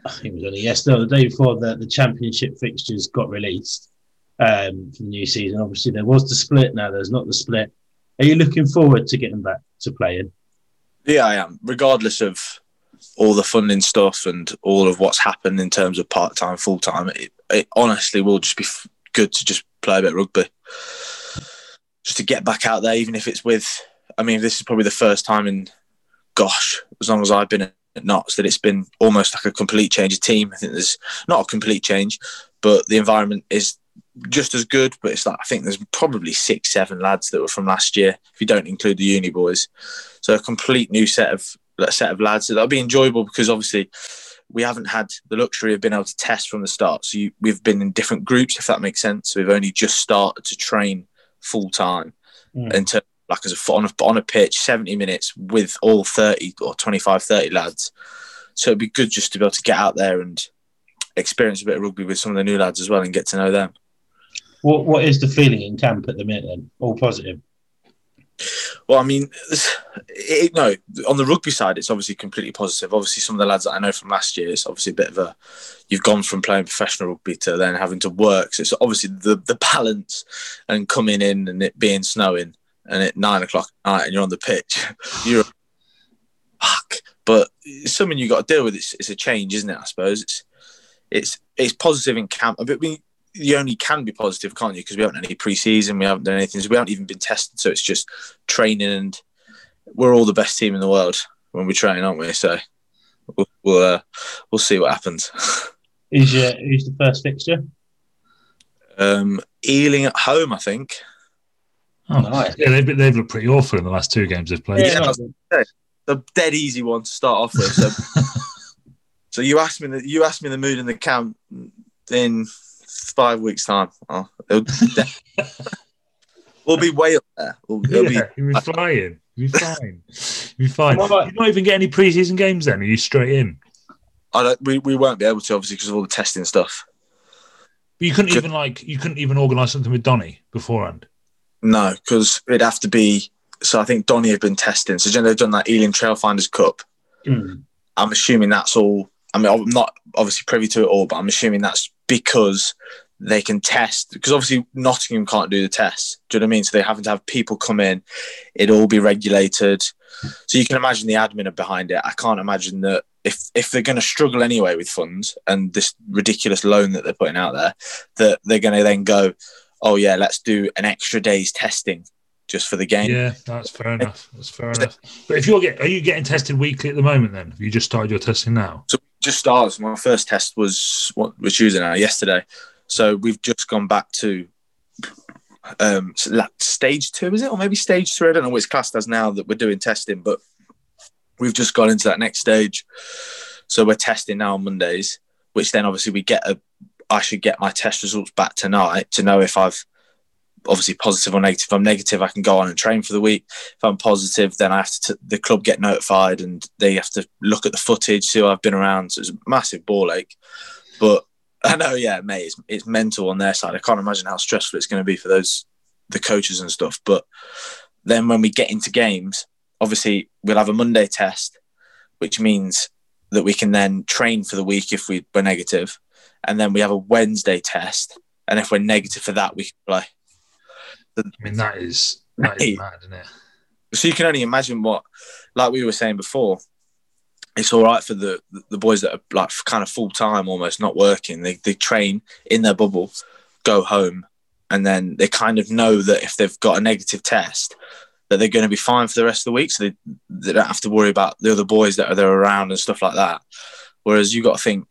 I think it was only yesterday or the day before that the championship fixtures got released um, for the new season. Obviously, there was the split. Now there's not the split. Are you looking forward to getting back to playing? Yeah, I am. Regardless of all the funding stuff and all of what's happened in terms of part time, full time, it, it, honestly will just be f- good to just play a bit rugby, just to get back out there, even if it's with. I mean, this is probably the first time in, gosh, as long as I've been at Notts, that it's been almost like a complete change of team. I think there's not a complete change, but the environment is just as good. But it's like I think there's probably six, seven lads that were from last year, if you don't include the uni boys. So a complete new set of set of lads. So That'll be enjoyable because obviously we haven't had the luxury of being able to test from the start. So you, we've been in different groups, if that makes sense. We've only just started to train full time mm. into like as a on a, on a pitch, 70 minutes with all 30 or 25, 30 lads. So it'd be good just to be able to get out there and experience a bit of rugby with some of the new lads as well and get to know them. What What is the feeling in camp at the minute then? All positive? Well, I mean, it, no, on the rugby side, it's obviously completely positive. Obviously, some of the lads that I know from last year, it's obviously a bit of a, you've gone from playing professional rugby to then having to work. So it's obviously the, the balance and coming in and it being snowing and at nine o'clock at night and you're on the pitch, [LAUGHS] you're fuck. But it's something you've got to deal with. It's, it's a change, isn't it? I suppose it's it's it's positive in camp. But we, you only can be positive, can't you? Because we haven't done any preseason, we haven't done anything, so we haven't even been tested. So it's just training, and we're all the best team in the world when we train, aren't we? So we'll we'll, uh, we'll see what happens. [LAUGHS] Who's your who's the first fixture? Um, Ealing at home, I think. Oh, nice. Yeah, they've, they've looked pretty awful in the last two games they've played. Yeah, yeah the dead easy one to start off with. So, [LAUGHS] so you asked me the you asked me the mood in the camp in five weeks' time. Oh, [LAUGHS] we'll be way up there. We'll, yeah, be, you'll be flying. You'll be fine. You'll be fine. You not even get any preseason games then? Are you straight in? I don't, we, we won't be able to, obviously, because of all the testing stuff. But you couldn't even like you couldn't even organise something with Donny beforehand. No, because it'd have to be. So I think Donny had been testing. So they've done that Ealing Trailfinders Cup. Mm. I'm assuming that's all. I mean, I'm not obviously privy to it all, but I'm assuming that's because they can test because obviously Nottingham can't do the tests. Do you know what I mean? So they having to have people come in, it all be regulated. So you can imagine the admin behind it. I can't imagine that if if they're going to struggle anyway with funds and this ridiculous loan that they're putting out there, that they're going to then go, oh yeah, let's do an extra day's testing just for the game. Yeah, that's fair enough. That's fair enough. But if you're getting, are you getting tested weekly at the moment? Then have you just started your testing now? So just started. My first test was what was Tuesday now, yesterday. So we've just gone back to um, stage two, is it, or maybe stage three? I don't know which class does now that we're doing testing, but we've just gone into that next stage. So we're testing now on Mondays, which then obviously we get a. I should get my test results back tonight to know if I've obviously positive or negative. If I'm negative, I can go on and train for the week. If I'm positive, then I have to, the club get notified and they have to look at the footage, see who I've been around. So it's a massive ball ache. But I know, yeah, mate, it's, it's mental on their side. I can't imagine how stressful it's going to be for those, the coaches and stuff. But then when we get into games, obviously we'll have a Monday test, which means that we can then train for the week if we were negative, and then we have a Wednesday test, and if we're negative for that, we can play. I mean, that is that is mad, isn't it? So you can only imagine what, like we were saying before, it's all right for the the boys that are like kind of full time, almost not working. They they train in their bubble, go home, and then they kind of know that if they've got a negative test, that they're going to be fine for the rest of the week. So they, they don't have to worry about the other boys that are there around and stuff like that. Whereas you got to think,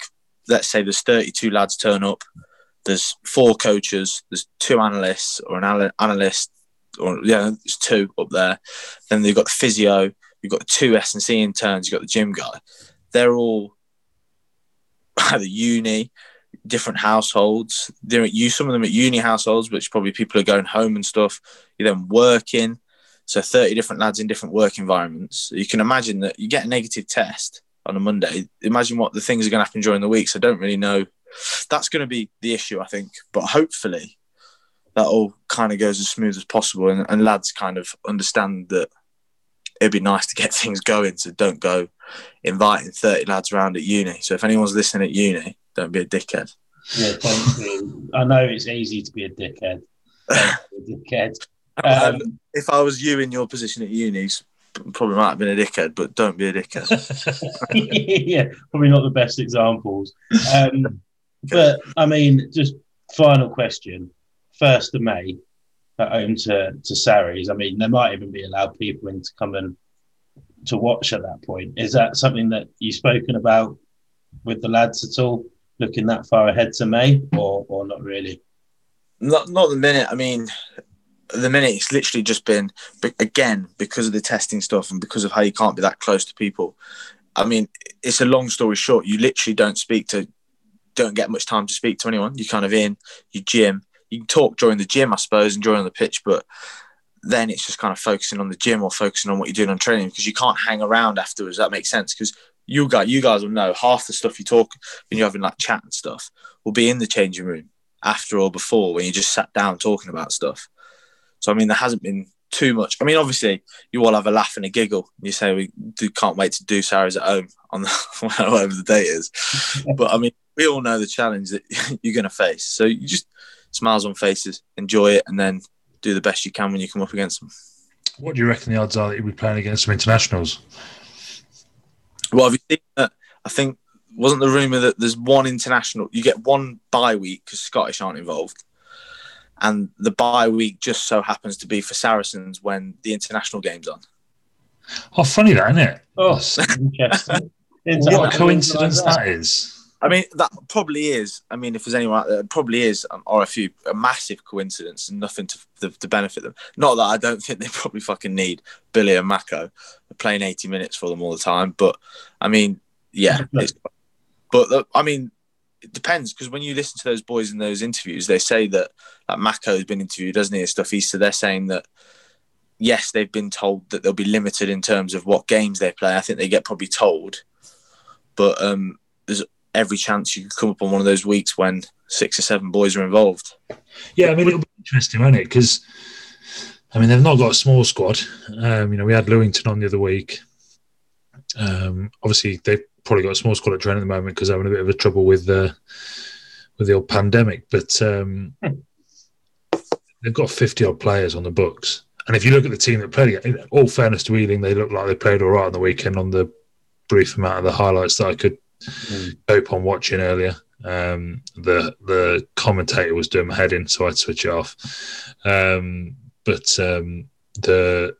let's say there's 32 lads turn up, there's four coaches, there's two analysts or an analyst, or yeah, there's two up there. Then you've got the physio, you've got two S and C interns, you've got the gym guy. They're all [LAUGHS] either uni, different households. They're at you, some of them at uni households, which probably people are going home and stuff. You're then working. So 30 different lads in different work environments. You can imagine that you get a negative test on a Monday. Imagine what the things are going to happen during the week. So I don't really know. That's going to be the issue, I think. But hopefully that all kind of goes as smooth as possible and, and lads kind of understand that it'd be nice to get [LAUGHS] things going. So don't go inviting 30 lads around at uni. So if anyone's listening at uni, don't be a dickhead. Yeah, thank you. I know it's easy to be a dickhead. [LAUGHS] a dickhead. Um, if I was you in your position at uni, probably might have been a dickhead, but don't be a dickhead. [LAUGHS] yeah, probably not the best examples. Um, but I mean, just final question. First of May at home to to Sarries. I mean, there might even be allowed people in to come and to watch at that point. Is that something that you've spoken about with the lads at all? Looking that far ahead to May, or or not really? Not not the minute. I mean, the minute it's literally just been again because of the testing stuff and because of how you can't be that close to people. I mean, it's a long story short. You literally don't speak to, don't get much time to speak to anyone. You're kind of in, your gym, you can talk during the gym, I suppose, and during the pitch, but then it's just kind of focusing on the gym or focusing on what you're doing on training because you can't hang around afterwards. That makes sense because you guys, you guys will know half the stuff you talk when you're having like chat and stuff will be in the changing room after or before when you just sat down talking about stuff. So I mean, there hasn't been too much. I mean, obviously, you all have a laugh and a giggle. You say we can't wait to do Sarries at home on the, [LAUGHS] whatever the date is. but I mean, we all know the challenge that [LAUGHS] you're going to face. So you just smiles on faces, enjoy it, and then do the best you can when you come up against them. What do you reckon the odds are that you'll be playing against some internationals? Well, have you seen that? I think wasn't the rumor that there's one international. You get one bye week because Scottish aren't involved and the bye week just so happens to be for Saracens when the international game's on. Oh, funny that, isn't it? Oh, interesting. what a coincidence that is. I mean, that probably is. I mean, if there's anyone out there, it probably is, um, or a few, a massive coincidence and nothing to, to, to, benefit them. Not that I don't [LAUGHS] think they probably fucking need Billy and Mako playing 80 minutes for them all the time, but I mean, yeah. [LAUGHS] but uh, I mean, it depends because when you listen to those boys in those interviews, they say that like Mako has been interviewed, doesn't he? Stuff. He's so they're saying that yes, they've been told that they'll be limited in terms of what games they play. I think they get probably told, but um, there's every chance you could come up on one of those weeks when six or seven boys are involved. Yeah, I mean it'll be interesting, won't it? Because I mean they've not got a small squad. Um, you know, we had Lewington on the other week. Um, obviously, they've probably got a small squad at training at the moment because they're having a bit of a trouble with the with the old pandemic. But um, they've got fifty odd players on the books, and if you look at the team that played, all fairness to Ealing, they look like they played all right on the weekend on the brief amount of the highlights that I could mm. hope on watching earlier. Um, the the commentator was doing my head in, so I'd switch it off. Um, but um, the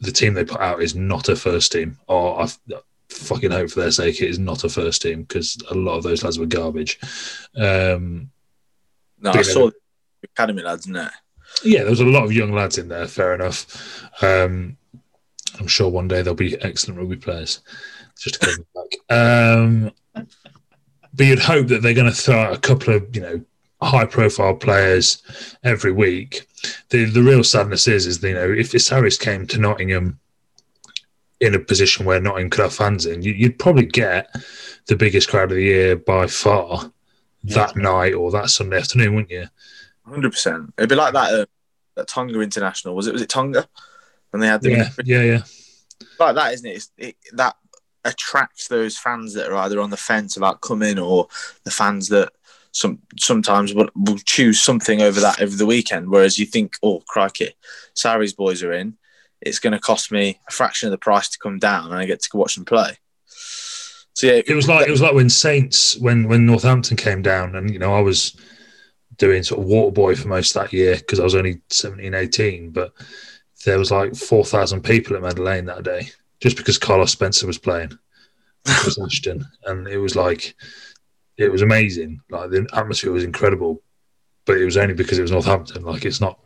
the team they put out is not a first team, or I've, fucking hope for their sake it is not a first team because a lot of those lads were garbage. Um, no, I saw the academy lads in there. Yeah, there was a lot of young lads in there. Fair enough. Um, I'm sure one day they'll be excellent rugby players. Just to come back. Um, but you'd hope that they're going to throw out a couple of you know high profile players every week. The the real sadness is is you know if Harris came to Nottingham in a position where Nottingham could have fans in, you, would probably get the biggest crowd of the year by far yeah. that night or that Sunday afternoon, wouldn't you? Hundred percent. It'd be like that. Uh, that Tonga International was it? Was it Tonga when they had the yeah, yeah, yeah. Like that, isn't it? it? That attracts those fans that are either on the fence about coming or the fans that some sometimes will, will choose something over that over the weekend. Whereas you think, oh crikey, Sarries boys are in it's going to cost me a fraction of the price to come down, and I get to watch them play. So yeah, it was like it was like when Saints when when Northampton came down, and you know I was doing sort of water boy for most that year because I was only 17, 18, but there was like four thousand people at Meadow Lane that day just because Carlos Spencer was playing. was [LAUGHS] Ashton, and it was like it was amazing. Like the atmosphere was incredible, but it was only because it was Northampton. Like it's not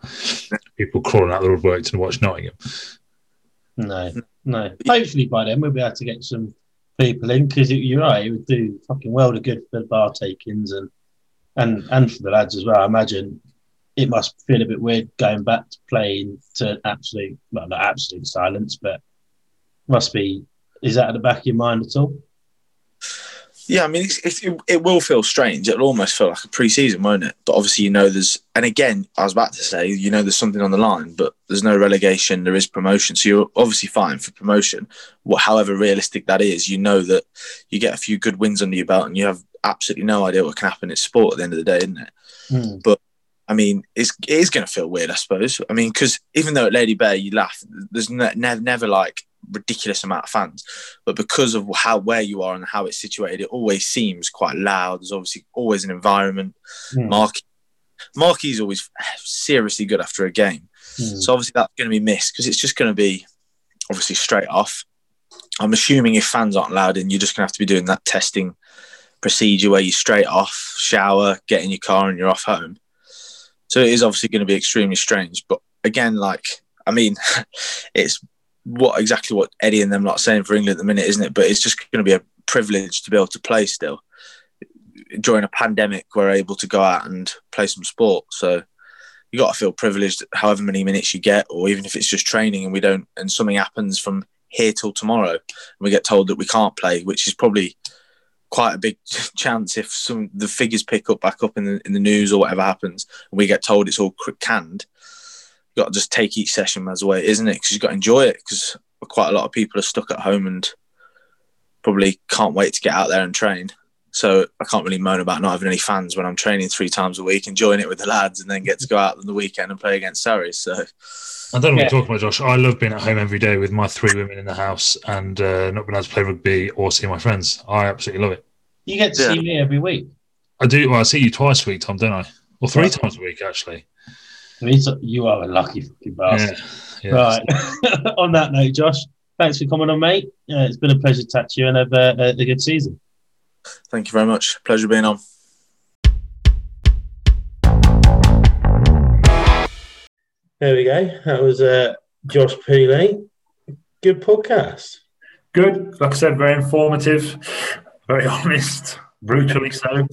people crawling out of the woodwork to watch Nottingham. No, no. Hopefully by then we'll be able to get some people in because you're right. It would do fucking world of good for the bar takings and and and for the lads as well. I imagine it must feel a bit weird going back to playing to absolute, well, not absolute silence, but must be. Is that at the back of your mind at all? Yeah, I mean, it's, it's, it, it will feel strange. It'll almost feel like a pre-season, won't it? But obviously, you know, there's and again, I was about to say, you know, there's something on the line, but there's no relegation. There is promotion, so you're obviously fine for promotion. What, however realistic that is, you know that you get a few good wins under your belt, and you have absolutely no idea what can happen. It's sport at the end of the day, isn't it? Hmm. But I mean, it's it is going to feel weird, I suppose. I mean, because even though at Lady Bay you laugh, there's ne- never never like ridiculous amount of fans, but because of how where you are and how it's situated, it always seems quite loud. There's obviously always an environment. Hmm. Mark Marky's always seriously good after a game, Hmm. so obviously that's going to be missed because it's just going to be obviously straight off. I'm assuming if fans aren't allowed in, you're just going to have to be doing that testing procedure where you straight off, shower, get in your car, and you're off home. So it is obviously going to be extremely strange. But again, like I mean, [LAUGHS] it's what exactly what Eddie and them not saying for England at the minute, isn't it? But it's just going to be a privilege to be able to play still during a pandemic. We're able to go out and play some sport, so you got to feel privileged. However many minutes you get, or even if it's just training, and we don't, and something happens from here till tomorrow, and we get told that we can't play, which is probably quite a big [LAUGHS] chance if some the figures pick up back up in the in the news or whatever happens, and we get told it's all canned. You got to just take each session as the way it is, isn't it? Because you've got to enjoy it. Because quite a lot of people are stuck at home and probably can't wait to get out there and train. So I can't really moan about not having any fans when I'm training three times a week, enjoying it with the lads, and then get to go out on the weekend and play against Sarries. So I don't know what Yeah. you're talking about, Josh. I love being at home every day with my three women in the house and uh, not being able to play rugby or see my friends. I absolutely love it. You get to Yeah. see me every week. I do. Well, I see you twice a week, Tom, don't I? Or three Right. times a week, actually. I mean, you are a lucky fucking bastard. Yeah. yeah. Right. [LAUGHS] on that note, Josh, thanks for coming on, mate. Yeah, it's been a pleasure to chat to you and have uh, a, a good season. thank you very much. Pleasure being on. There we go. That was uh, Josh Peely. Good podcast. Good. Like I said, very informative, very [LAUGHS] honest, brutally so.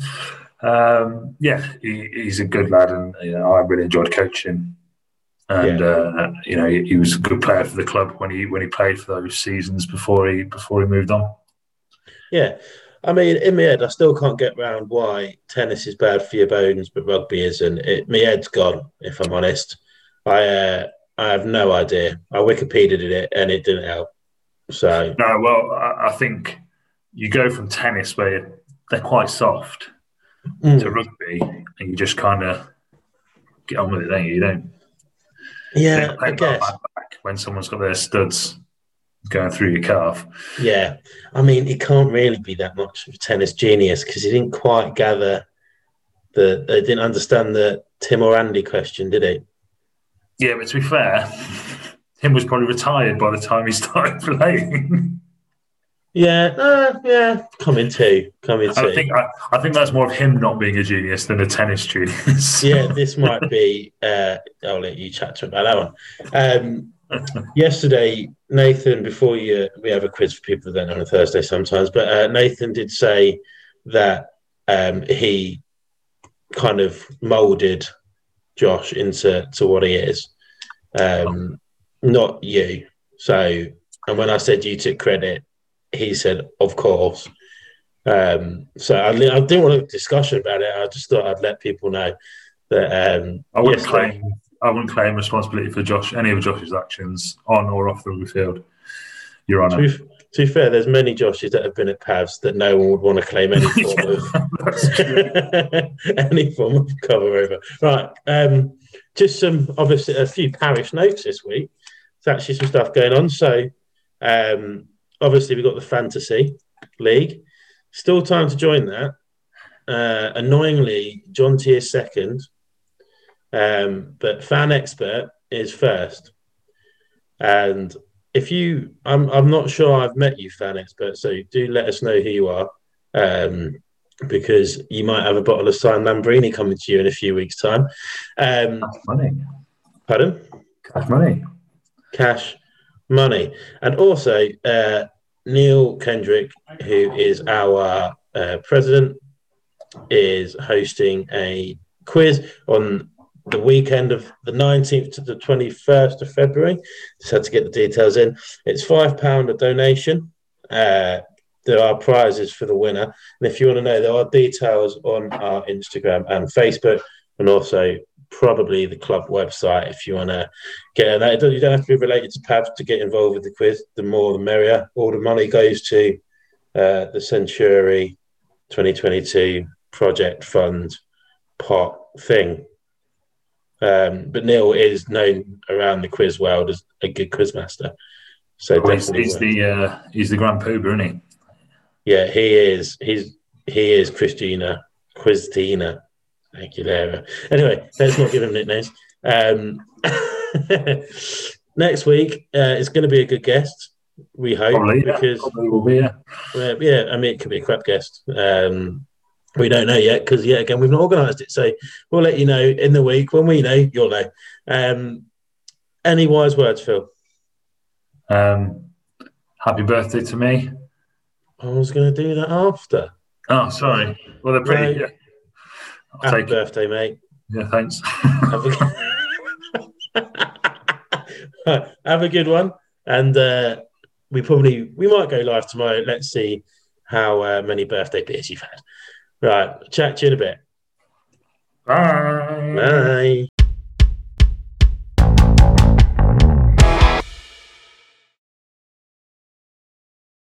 Um, yeah, he, he's a good lad, and you know, I really enjoyed coaching. And uh, you know, he, he was a good player for the club when he when he played for those seasons before he before he moved on. Yeah. I mean, in my head, I still can't get round why tennis is bad for your bones, but rugby isn't. It, my head's gone, if I'm honest. I uh, I have no idea. I Wikipedia'd it and it didn't help. So, No, well, I, I think you go from tennis where they're quite soft to mm, rugby, and you just kind of get on with it, don't you? You don't yeah, I guess. back when someone's got their studs going through your calf. Yeah. I mean, it can't really be that much of a tennis genius because he didn't quite gather the, they didn't understand the Tim or Andy question, did he? Yeah, but to be fair, [LAUGHS] Tim was probably retired by the time he [LAUGHS] started playing. Yeah, uh, yeah, coming too, coming I too. think I, I think that's more of him not being a genius than a tennis genius. [LAUGHS] yeah, [LAUGHS] this might be. Uh, I'll let you chat to about that one. Um, yesterday, Nathan, before you, we have a quiz for people that don't know on a Thursday sometimes, but uh, Nathan did say that um, he kind of molded Josh into to what he is, um, not you. So, and when I said you took credit, he said, "Of course." Um, so I, I didn't want a discussion about it. I just thought I'd let people know that. Um, I wouldn't yesterday- claim I wouldn't claim responsibility for Josh any of Josh's actions on or off the rugby field. Your To Honour. be, to be fair, there's many Joshes that have been at Pavs that no one would want to claim any [LAUGHS] form of [LAUGHS] [LAUGHS] any form of cover over. Right. Um, just some obviously a few parish notes this week. There's actually some stuff going on. So um, obviously we've got the fantasy league. Still time to join that. Uh, annoyingly, John T is second. Um, but fan expert is first. And if you I'm I'm not sure I've met you, fan expert, so do let us know who you are. Um, because you might have a bottle of signed Lambrini coming to you in a few weeks' time. Um, Cash money. pardon? Cash money. Cash money. And also, uh, Neil Kendrick, who is our uh, president, is hosting a quiz on the weekend of the 19th to the 21st of February. Just had to get the details in. It's £5 a donation. Uh, there are prizes for the winner. And if you want to know, there are details on our Instagram and Facebook, and also probably the club website if you want to get that. You don't have to be related to PAVs to get involved with the quiz. The more, the merrier. All the money goes to uh, the Century 2022 project fund pot thing. Um, but Neil is known around the quiz world as a good quizmaster. So Well, he's, he's the uh, he's the Grand Poobah, isn't he? yeah, he is. He's he is Christina Quiztina Aguilera. Anyway, let's not give him nicknames. Um, [LAUGHS] next week uh, it's going to be a good guest. We hope Probably, yeah. because Probably will be. Yeah. well, yeah, I mean it could be a crap guest. Um, we don't know yet because yet again we've not organised it. So we'll let you know in the week when we know. You'll know. Um, any wise words, Phil? Um, happy birthday to me. I was going to do that after. Oh, sorry. Well, they're pretty. Yeah. I'll Happy take it. birthday, mate. Yeah, thanks. Have a, [LAUGHS] have a good one. And uh, we probably we might go live tomorrow. Let's see how uh, many birthday beers you've had. Right, chat to you in a bit. Bye. Bye.